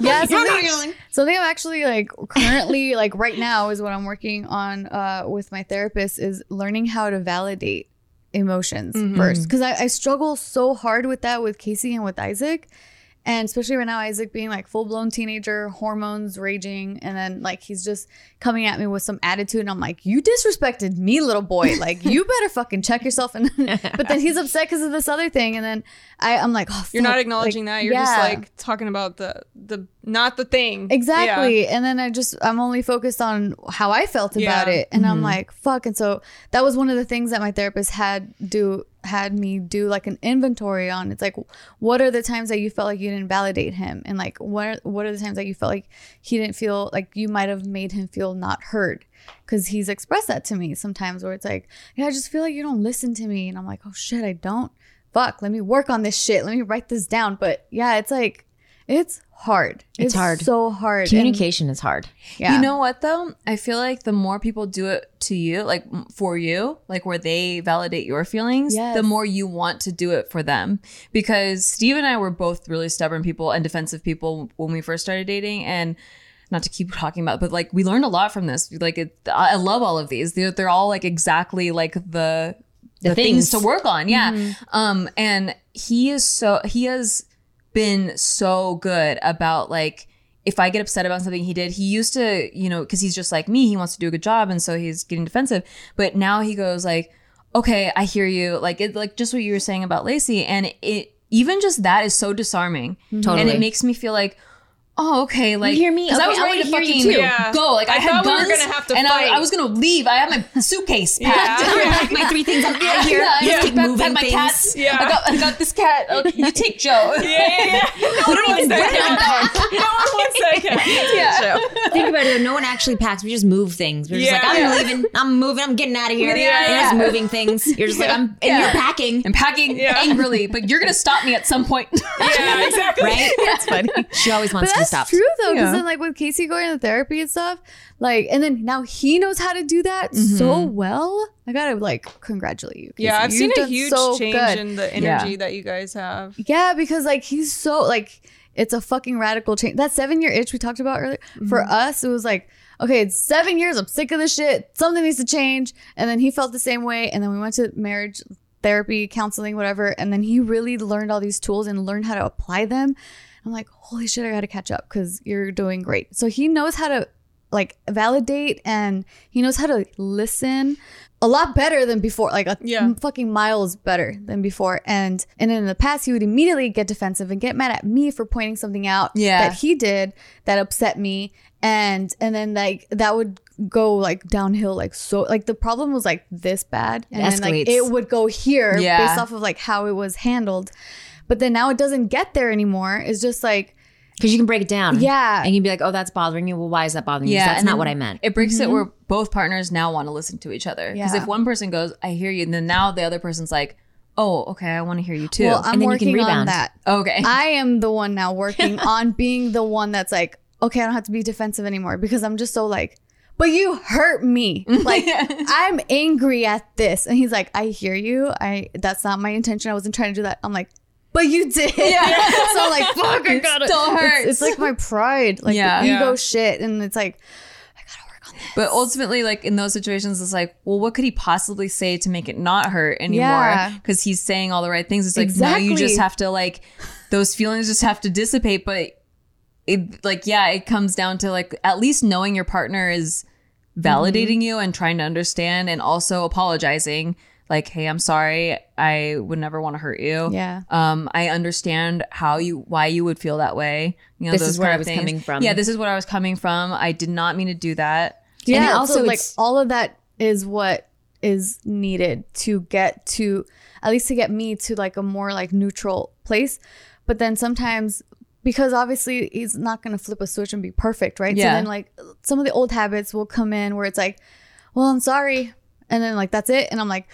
A: Yeah,
B: not
A: something,
B: yelling.
A: something I'm actually like currently like right now is what I'm working on uh, with my therapist is learning how to validate emotions mm-hmm. first because I, I struggle so hard with that with Casey and with Isaac. And especially right now, Isaac being like full blown teenager, hormones raging, and then like he's just coming at me with some attitude, and I'm like, "You disrespected me, little boy. [LAUGHS] Like you better fucking check yourself." And [LAUGHS] but then he's upset because of this other thing, and then I, I'm like, "Oh,
D: You're not acknowledging
A: Like,
D: that. You're just like talking about the the not the thing.
A: Exactly. And then I just I'm only focused on how I felt about
D: Yeah.
A: it. And I'm mm-hmm. like, fuck. And so that was one of the things that my therapist had do had me do like an inventory on. It's like what are the times that you felt like you didn't validate him? And like what are, what are the times that you felt like he didn't feel like you might have made him feel not heard? Cause he's expressed that to me sometimes where it's like, yeah, I just feel like you don't listen to me. And I'm like, oh shit, I don't. Fuck, let me work on this shit. Let me write this down. But yeah, it's like It's hard.
B: It's hard.
A: So hard. And-
B: Communication is hard.
A: yeah.
C: You know what though? I feel like the more people do it to you, like for you, like where they validate your feelings,
A: Yes.
C: the more you want to do it for them. Because Steve and I were both really stubborn people and defensive people when we first started dating and not to keep talking about, but like we learned a lot from this. Like it, I I love all of these. They're, they're all like exactly like the the, things.
B: things.
C: to work on. Yeah. Um, and he is so he has been so good about like if I get upset about something he did, he used to, you know, because he's just like me, he wants to do a good job, and so he's getting defensive. But now he goes like, "Okay, I hear you." Like it, like just what you were saying about Lacey, and it even just that is so disarming,
B: totally.
C: and it makes me feel like. Oh, okay. Like you
B: hear me?
C: 'cause I
B: Okay,
C: was
B: I
C: ready to
B: wanna hear you
C: fucking
B: too.
D: Yeah.
C: go. Like I,
D: I
C: had
D: thought we were
C: guns,
D: gonna have to
C: and I,
D: fight.
C: I was gonna leave. I had my suitcase packed. [LAUGHS]
B: Pack my three things. I'm [LAUGHS] out of here.
C: Yeah,
B: Just
C: yeah.
B: keep
C: Pack-
B: moving
C: pack my
B: things.
C: cats.
D: Yeah.
C: I got, I got this cat. Okay, oh, [LAUGHS] you take Joe.
D: Yeah, yeah, yeah. No one wants that cat. No one wants that cat.
C: Yeah.
B: Think about it. No one actually packs. We just move things. We're just
D: Yeah.
B: like, I'm
D: Yeah.
B: leaving. I'm moving. I'm getting out of here.
C: Yeah,
B: You're just moving things. You're just like, I'm, and
C: Yeah.
B: you're packing.
C: and packing angrily, but you're gonna stop me at some point.
D: Yeah, exactly.
B: Right? That's funny. She always wants to
A: that's
B: stop.
A: true though, because
C: Yeah.
A: then like with Casey going to therapy and stuff, like, and then now he knows how to do that so mm-hmm. well. I gotta like congratulate you.
D: Yeah, I've
A: You've
D: seen a huge
A: so
D: change
A: good.
D: in the energy that you guys have.
A: Yeah, because like he's so like it's a fucking radical change. That seven year itch we talked about earlier for mm-hmm. us, it was like okay, it's seven years. I'm sick of this shit. Something needs to change. And then he felt the same way. And then we went to marriage therapy, counseling, whatever. And then he really learned all these tools and learned how to apply them. I'm like, holy shit, I got to catch up because you're doing great. So he knows how to like validate and he knows how to listen a lot better than before like a
D: Yeah.
A: fucking miles better than before and and in the past he would immediately get defensive and get mad at me for pointing something out
C: Yeah.
A: that he did that upset me and and then like that would go like downhill like so like the problem was like this bad and then like it would go here
C: Yeah.
A: based off of like how it was handled but then now it doesn't get there anymore it's just like
B: Because you can break it down.
A: Yeah.
B: And you'd be like, oh, that's bothering you. Well, why is that bothering you?
C: Yeah,
B: 'Cause That's
C: and
B: not what I meant.
C: It breaks it mm-hmm. where both partners now want to listen to each other. Because
A: Yeah.
C: if one person goes, "I hear you," and then now the other person's like, "Oh, okay, I want to hear you too."
A: well i'm
B: And then you can
A: working on
B: rebound.
A: that
C: okay.
A: I am the one now working [LAUGHS] on being the one that's like, okay, I don't have to be defensive anymore because I'm just so like, but you hurt me. [LAUGHS] Like I'm angry at this. And he's like, I hear you. I that's not my intention. I wasn't trying to do that. I'm like, but you did. [LAUGHS] so I'm like, [LAUGHS] fuck, I gotta
C: still
A: It's-
C: hurts.
A: It's, like my pride. Like
C: Yeah.
A: the ego
D: Yeah.
A: shit. And it's like, I gotta work on this.
C: But ultimately, like in those situations, it's like, well, what could he possibly say to make it not hurt anymore?
A: Yeah.
C: Because he's saying all the right things. It's like, no, you just have to like, those feelings just have to dissipate. But it, like, yeah, it comes down to like at least knowing your partner is validating mm-hmm. you and trying to understand and also apologizing. Like, hey, I'm sorry. I would never want to hurt you.
A: Yeah.
C: Um, I understand how you why you would feel that way. You know,
B: This is where I was
C: things.
B: coming from.
C: Yeah, this is where I was coming from. I did not mean to do that.
A: Yeah,
B: also
A: also like all of that is what is needed to get to at least to get me to like a more like neutral place. But then sometimes because obviously he's not gonna flip a switch and be perfect, right? So
C: Yeah.
A: then like some of the old habits will come in where it's like, well, I'm sorry, and then like that's it, and I'm like,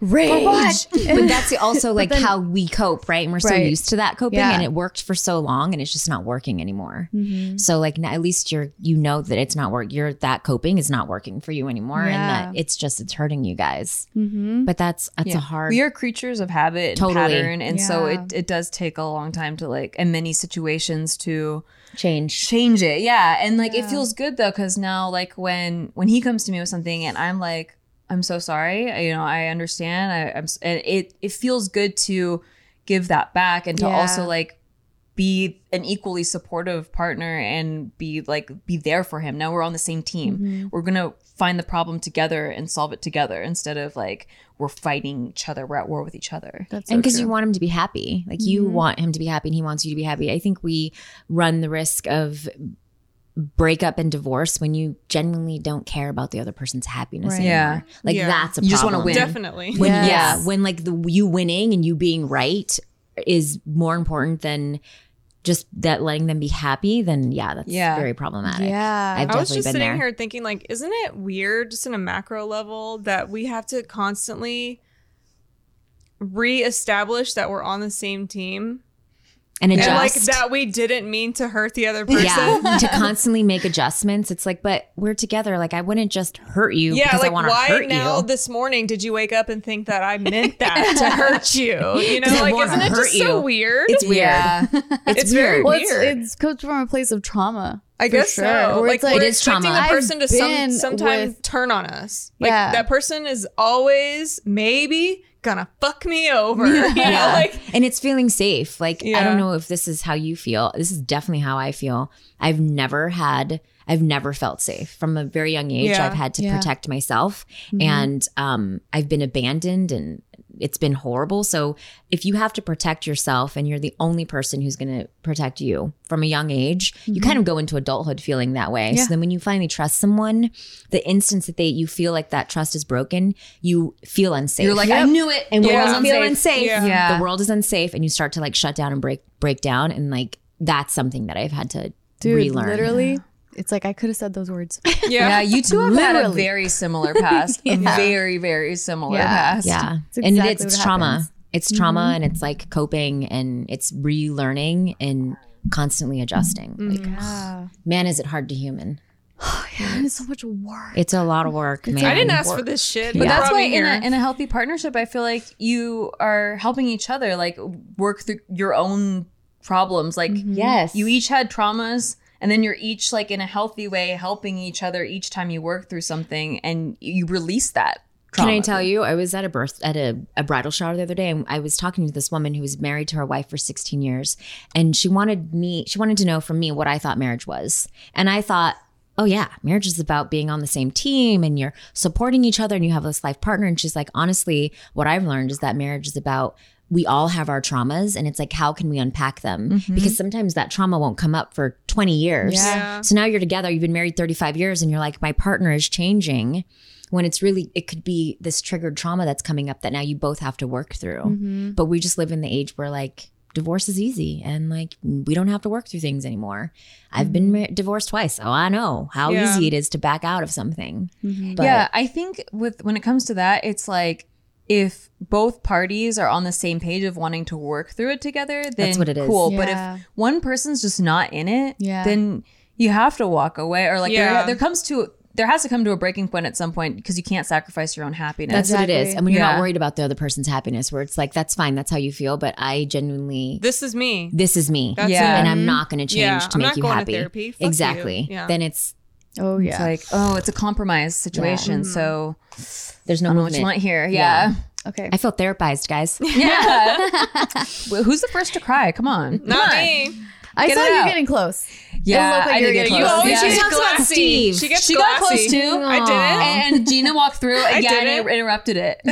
A: rage. [LAUGHS]
B: but that's also like
A: then-
B: how we cope, right? And we're so
A: Right.
B: used to that coping,
A: Yeah.
B: and it worked for so long, and it's just not working anymore.
A: Mm-hmm.
B: So like at least you're you know that it's not work. You're that coping is not working for you anymore, and that it's just it's hurting you guys.
A: Mhm.
B: But that's that's a hard.
C: We are creatures of habit and
B: Totally.
C: pattern, and so it it does take a long time to like in many situations to
B: change.
C: change it. Yeah, and like it feels good though because now like when when he comes to me with something and I'm like I'm so sorry, I- you know I understand. I, I'm and it it feels good to give that back and to
A: Yeah.
C: also like be an equally supportive partner and be like be there for him. Now we're on the same team.
A: Mm-hmm.
C: We're gonna find the problem together and solve it together instead of like we're fighting each other. We're at war with each other.
A: That's so
B: and because
A: true.
B: you want him to be happy like you
A: Mm-hmm.
B: want him to be happy and he wants you to be happy i think we run the risk of breakup and divorce when you genuinely don't care about the other person's happiness
A: Right.
B: anymore
C: Yeah.
B: like
D: Yeah.
B: that's a
C: You just wanna win.
D: Definitely.
B: when
A: Yes.
B: yeah when like the you winning and you being right is more important than just that letting them be happy then yeah that's
C: Yeah.
B: very problematic
A: Yeah.
B: i've
D: I was just
B: been
D: sitting
B: there
D: here thinking, like, isn't it weird, just in a macro level, that we have to constantly reestablish that we're on the same team?
B: And
D: And
B: adjust.
D: like that we didn't mean to hurt the other person.
B: yeah, [LAUGHS] to constantly make adjustments. It's like, but we're together. Like I wouldn't just hurt you
D: Yeah,
B: because I
D: like
B: want to
D: why
B: hurt
D: now
B: you.
D: this morning did you wake up and think that I meant that to [LAUGHS] hurt you? You know, like isn't it
B: hurt
D: just so weird?
B: It's weird.
C: Yeah. [LAUGHS]
B: It's,
D: It's very
B: weird.
A: Well, it's,
D: Weird.
A: it's comes from a place of trauma.
D: I
A: for
D: guess
A: sure,
D: so. Like
A: it's like
B: It is
D: expecting
B: trauma.
D: the person
A: I've
D: to some,
A: been
D: sometime
A: with-
D: turn on us. Like
A: Yeah.
D: that person is always maybe gonna fuck me over. [LAUGHS] You know,
B: yeah.
D: like
B: and it's feeling safe. Like I don't know if this is how you feel. This is definitely how I feel. I've never had I've never felt safe. From a very young age,
D: Yeah.
B: I've had to
A: Yeah.
B: protect myself and um I've been abandoned and it's been horrible. So if you have to protect yourself and you're the only person who's going to protect you from a young age, you kind of go into adulthood feeling that way.
A: Yeah.
B: So then when you finally trust someone, the instance that they you feel like that trust is broken, you feel unsafe.
C: You're like, I knew it.
B: and
C: The
B: when
C: world's
B: feel
C: unsafe.
B: unsafe,
D: Yeah.
C: Yeah.
B: the world is unsafe, and you start to like shut down and break break down, and like that's something that I've had to
A: Dude,
B: relearn.
A: literally, it's like I could have said those words.
C: Yeah, yeah you two have had a very similar past. A [LAUGHS] very, very similar
A: Yeah.
C: past.
B: Yeah,
A: It's
B: and
A: exactly
B: it's, it's trauma.
A: happens.
B: It's trauma, mm-hmm. and it's like coping, and it's relearning and constantly adjusting. Mm-hmm. Like,
A: yeah.
B: man, is it hard to human? [SIGHS]
A: Oh, yeah, it's so much work.
B: It's a lot of work, man.
D: I didn't ask for this shit.
C: But
D: you
C: that's why in a, in a healthy partnership, I feel like you are helping each other, like work through your own problems. Like mm-hmm.
B: Yes,
C: you each had traumas and then you're each like in a healthy way helping each other each time you work through something and you release that Trauma. Can.
B: I tell you? I was at a birth at a, a bridal shower the other day, and I was talking to this woman who was married to her wife for 16 years, and she wanted me. She wanted to know from me what I thought marriage was, and I thought. Oh yeah, marriage is about being on the same team and you're supporting each other and you have this life partner. And she's like, honestly, what I've learned is that marriage is about we all have our traumas and it's like how can we unpack them? Mm-hmm. Because sometimes that trauma won't come up for 20 years.
D: Yeah.
B: so now you're together you've been married 35 years and you're like my partner is changing when it's really it could be this triggered trauma that's coming up that now you both have to work through. Mm-hmm. But we just live in the age where like divorce is easy and like we don't have to work through things anymore. I've been mm-hmm. mar- divorced twice. So i know how
D: Yeah.
B: easy it is to back out of something. But
C: yeah, I think with when it comes to that, it's like if both parties are on the same page of wanting to work through it together, then
B: That's what it is.
C: cool.
A: Yeah.
C: But if one person's just not in it,
A: Yeah.
C: then you have to walk away, or like
D: Yeah.
C: there, there comes to there has to come to a breaking point at some point because you can't sacrifice your own happiness.
B: that's what it is
A: Exactly.
B: and when you're not worried about the other person's happiness where it's like that's fine that's how you feel but i genuinely
D: this is me.
B: this is me
D: That's
C: Yeah.
D: it.
B: and i'm mm-hmm. not going to change
D: Yeah,
B: to
D: I'm
B: make
D: not
B: you
D: going to
B: happy
D: therapy. Fuck you.
B: exactly
D: Yeah.
B: then it's
A: Oh yeah.
C: It's like, oh, it's a compromise situation. Mm-hmm. So
B: there's no
C: I don't know what you
B: movement
C: want here. Yeah.
A: okay.
B: I feel therapized, guys. [LAUGHS]
C: Yeah. [LAUGHS] Well, Who's the first to cry? Come on.
D: Not me.
A: I
C: Get
A: saw you
C: out.
A: getting close.
C: Yeah,
A: looked like
C: I
A: you were
C: did get
A: getting
C: close.
D: You always
C: Yeah.
B: She
D: get
B: talks about. Steve.
D: She gets
C: She got close too.
D: I didn't.
C: And Gina walked through again
D: didn't.
C: and interrupted it. [LAUGHS]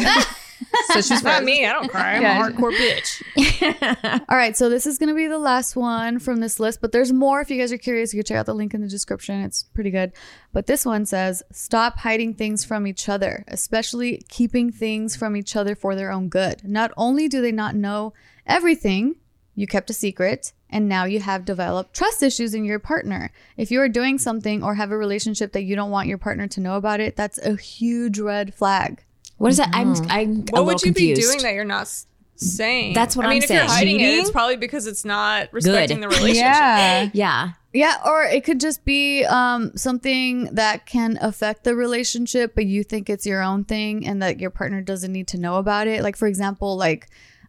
C: so she's
D: Not me. I don't cry. I'm a hardcore bitch. [LAUGHS]
A: All right, so this is going to be the last one from this list, but there's more. If you guys are curious, you can check out the link in the description. It's pretty good. But this one says, Stop hiding things from each other, especially keeping things from each other for their own good. Not only do they not know everything, you kept a secret, and now you have developed trust issues in your partner. If you are doing something or have a relationship that you don't want your partner to know about it, that's a huge red flag.
B: What is that? I'm I'm a
D: What
B: little
D: would you
B: confused.
D: be doing that you're not saying?
B: That's what
D: I mean,
B: I'm
D: if you're
B: saying.
D: hiding it,
C: Cheating?
D: it's probably because it's not respecting the relationship.
C: Yeah. [LAUGHS]
B: Yeah.
A: Yeah, or it could just be um, something that can affect the relationship, but you think it's your own thing and that your partner doesn't need to know about it. Like, for example, like,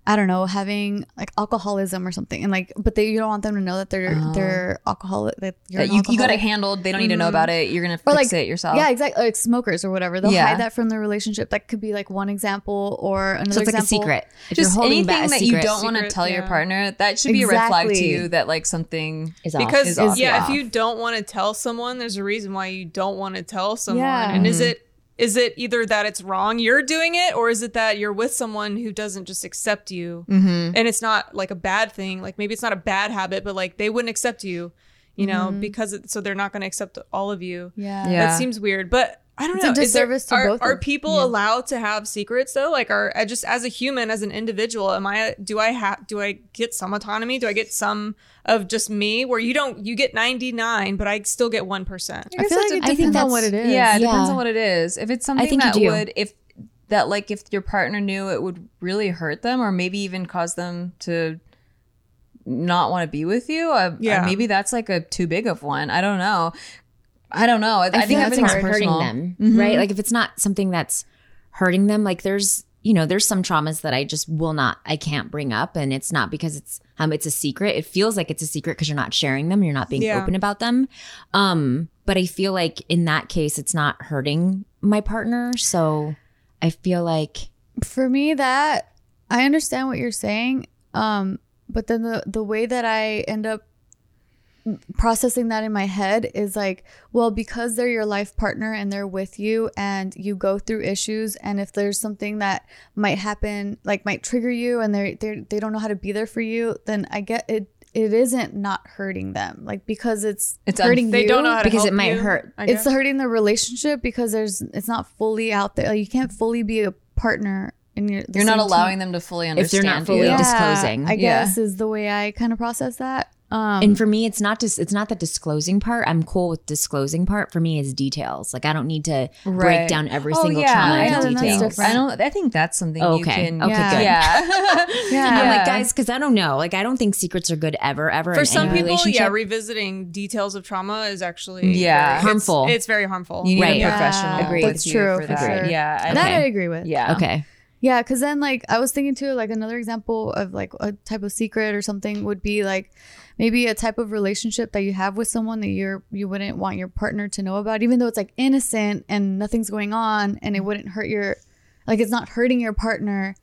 A: I don't know, having like alcoholism or something, and like, but they you don't want them to know that they're oh. they're alcoholic. That you're
C: That
A: an
C: you, you got it handled. They don't need to know mm-hmm. about it. You're gonna
A: Or
C: fix
A: like
C: it yourself.
A: Yeah, exactly. Like smokers or whatever. They'll
C: Yeah.
A: hide that from the relationship. That could be like one example or another
B: So it's like a secret. If
C: Just
B: you're
C: anything
B: back
C: that
B: secret,
C: you don't want to
D: Secret,
C: tell your partner, that should be a red flag to you that like something
B: is off.
D: Because
C: Is off.
D: yeah,
C: off.
D: if you don't want to tell someone, there's a reason why you don't want to tell someone.
A: Yeah.
D: And is mm-hmm. it is it either that it's wrong you're doing it, or is it that you're with someone who doesn't just accept you,
C: Mm-hmm.
D: and it's not like a bad thing? Like maybe it's not a bad habit, but like they wouldn't accept you, you know, because it, so they're not going to accept all of you.
A: Yeah.
C: Yeah.
D: That seems weird, but I don't
A: It's a
D: know. Is there-
A: disservice to
D: are,
A: both
D: are
A: of-
D: people
A: yeah.
D: allowed to have secrets though? Like, are uh, just as a human, as an individual, am I? Do I have? Do I get some autonomy? Do I get some of just me? Where you don't, you get ninety nine, but I still get one percent.
A: I feel like it
B: think
A: depends on
B: that's-
A: what it is.
C: Yeah, it depends on what it is. If it's something
B: think you
C: that would, if that like if your partner knew it would really hurt them, or maybe even cause them to not want to be with you, uh,
D: Yeah.
C: uh, maybe that's like a too big of one. I don't know. I don't know. I, I,
B: I,
C: think
B: think
C: everything's
B: everything's hurting them,
E: Mm-hmm.
B: right? Like if it's not something that's hurting them, like there's you know there's some traumas that I just will not, I can't bring up, and it's not because it's um it's a secret. It feels like it's a secret because you're not sharing them, you're not being
D: Yeah.
B: open about them. Um, but I feel like in that case, it's not hurting my partner, so I feel like
A: for me that i understand what you're saying um but then the the way that i end up processing that in my head is like well because they're your life partner and they're with you and you go through issues and if there's something that might happen like might trigger you and they're, they're they don't know how to be there for you then i get it it isn't not hurting them like because it's
C: It's
A: hurting
C: unf-
D: They
A: you
D: don't know how to
B: Because it might
D: you,
B: hurt.
A: It's hurting the relationship because there's it's not fully out there like you can't fully be a partner and you're,
C: you're not
A: same team.
C: allowing them to fully understand
B: If
C: understand
B: they're not fully
C: you.
B: Yeah. disclosing.
A: I
C: Yeah.
A: guess is the way I kind of process that. Um,
B: and for me it's not just it's not the disclosing part i'm cool with disclosing part for me is details like i don't need to break down every
C: Oh
B: single
C: yeah,
B: trauma
A: yeah,
B: into
A: then that's
B: details.
C: I don't. I think that's something you
B: Okay.
C: can.
B: Okay,
A: Yeah.
B: good.
C: Yeah.
A: yeah, [LAUGHS] [LAUGHS]
B: I'm like, guys, because I don't know. Like, I don't think secrets are good ever, ever.
D: For
B: in
D: some
B: any
D: people, yeah, revisiting details of trauma is actually
C: Yeah.
D: very-
B: Harmful.
D: It's, very harmful.
C: You need
B: Right.
C: a
A: Yeah.
C: professional.
B: Agreed.
C: with
A: That's
C: you
A: true,
C: For
A: for
C: that.
A: sure.
C: Yeah. I-
A: that
B: Okay.
A: I agree with.
C: Yeah.
B: okay.
A: Yeah, because then like I was thinking too, like another example of like a type of secret or something would be like maybe a type of relationship that you have with someone that you're you wouldn't want your partner to know about, even though it's like innocent and nothing's going on and it wouldn't hurt your like it's not hurting your partner.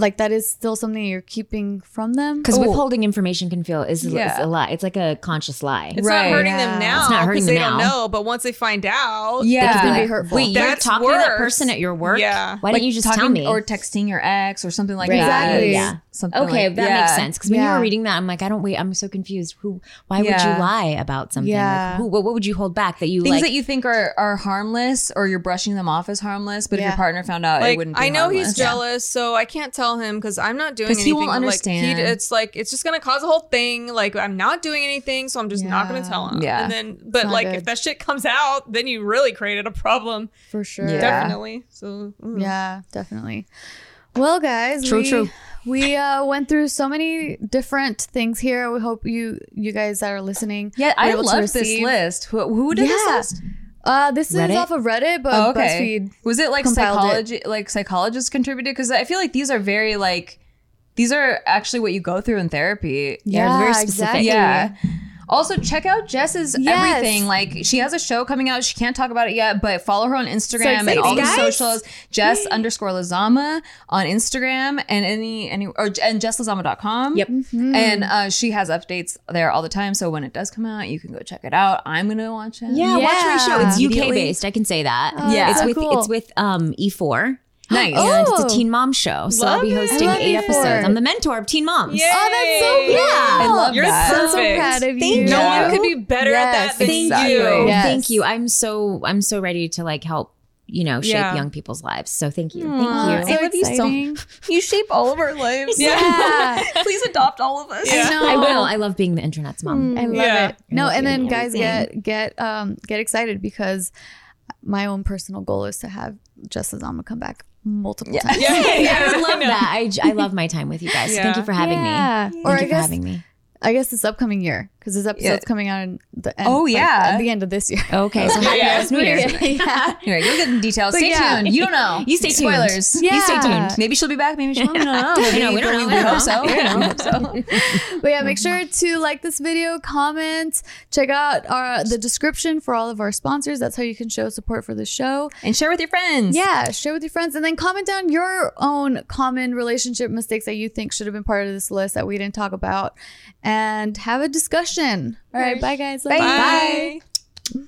A: Like that is still something you're keeping from them.
B: Because
C: Oh.
B: withholding information can feel is, is a lie. It's like a conscious lie.
D: It's
C: Right.
D: not hurting
A: Yeah.
D: them now
B: It's not hurting them
D: they don't
B: now.
D: know. But once they find out,
C: Yeah.
A: It's gonna be hurtful.
B: Wait, you're
D: That's
B: talking to that person at your work?
D: Yeah.
B: Why
C: Like
B: didn't you just
C: talking
B: tell me?
C: or texting your ex or something like
B: Right.
C: that?
A: Exactly.
B: Yeah.
C: Something
B: okay,
C: like-
B: that
C: yeah.
B: makes sense. Because when you
A: Yeah.
B: were reading that, I'm like, I don't wait. I'm so confused. Who? Why would you lie about something?
A: Yeah.
B: Like, who, what, what would you hold back that you
C: Things
B: like?
C: that you think are, are harmless or you're brushing them off as harmless, but if your partner found out, it wouldn't be
D: I know
C: harmless.
D: he's jealous, so I can't tell him because I'm not doing
C: 'Cause he
D: anything.
C: won't
D: Like,
C: understand.
D: it's like it's just gonna cause a whole thing. Like I'm not doing anything, so I'm just not gonna tell him.
C: Yeah.
D: And then, but like
A: good.
D: if that shit comes out, then you really created a problem.
A: For sure.
C: Yeah.
D: Definitely. So mm.
A: Yeah, definitely. Well, guys,
B: True,
A: we,
B: true.
A: We uh, went through so many different things here. We hope you you guys that are listening.
C: Yeah, I love this list. Who, who did
A: Yeah.
C: this list?
A: Uh, this
B: Reddit?
A: is off of Reddit, but
C: Oh, okay.
A: BuzzFeed.
C: Was it like
A: compiled it.
C: psychology, like psychologists contributed? Because I feel like these are very like these are actually what you go through in therapy.
B: Yeah, very specific.
A: exactly.
C: Yeah. Also, check out Jess's
A: Yes.
C: everything. Like, she has a show coming out. She can't talk about it yet, but follow her on Instagram and
A: exciting,
C: all the
A: guys.
C: socials. Jess underscore Lazama on Instagram and any any or and jesslazama.com.
B: Yep.
C: And uh, she has updates there all the time. So when it does come out, you can go check it out. I'm gonna watch it.
B: yeah, watch my show. It's UK based. I can say that.
A: Oh,
C: Yeah.
B: it's
A: so
B: with
A: cool.
B: it's with um E4.
C: Nice. [GASPS]
B: And
A: Oh.
B: it's a teen mom show. So I'll be hosting eight episodes. I'm the mentor of teen moms.
D: Yay.
A: Oh, that's so cool.
B: Yeah.
C: I love
D: You're
C: that.
A: I'm so proud of
B: Thank
A: you.
B: you.
D: No one could be better
A: Yes,
D: at that than
C: exactly.
D: you.
A: Yes.
B: Thank you. I'm so I'm so ready to like help, you know, shape
D: Yeah.
B: young people's lives. So thank you.
A: Aw,
B: Thank you.
A: so
C: I love you so. You shape all of our lives. [LAUGHS]
A: Yeah. [LAUGHS]
C: Please adopt all of us.
D: Yeah.
A: I know.
B: I will. I love being the internet's mom.
A: I love
D: Yeah.
A: it. No,
B: love
A: and then
B: doing
A: guys get get um get excited because my own personal goal is to have Jess Lazama come back multiple
C: Yeah.
A: times.
D: Yeah, [LAUGHS] yeah,
B: I would love
D: know.
B: that. I love my time with you guys. So Thank you for having
A: Yeah.
B: me.
A: Or
B: Thank
A: I
B: you for
A: guess
B: having me.
A: I guess this upcoming year because this episode's
C: Yeah.
A: coming out in the end.
C: Oh,
A: like,
C: yeah.
A: at the end of this year.
B: Okay, so [LAUGHS] happy
D: Yeah.
B: New Year's. [LAUGHS]
A: yeah. [LAUGHS]
C: Anyway, you'll get in details.
A: But
C: Stay
A: yeah.
C: tuned. You don't know.
B: You stay tuned.
C: Spoilers.
A: Yeah.
B: You stay tuned.
C: Maybe she'll be back. Maybe she won't. We don't know.
B: I know, we don't know.
C: We,
B: We don't
C: hope so.
B: know.
C: We hope so.
A: But yeah, make sure to like this video, comment, check out our the description for all of our sponsors. That's how you can show support for the show.
C: And share with your friends.
A: Yeah, share with your friends and then comment down your own common relationship mistakes that you think should have been part of this list that we didn't talk about and have a discussion. All right. Bye, guys. Bye. Bye.
D: Bye.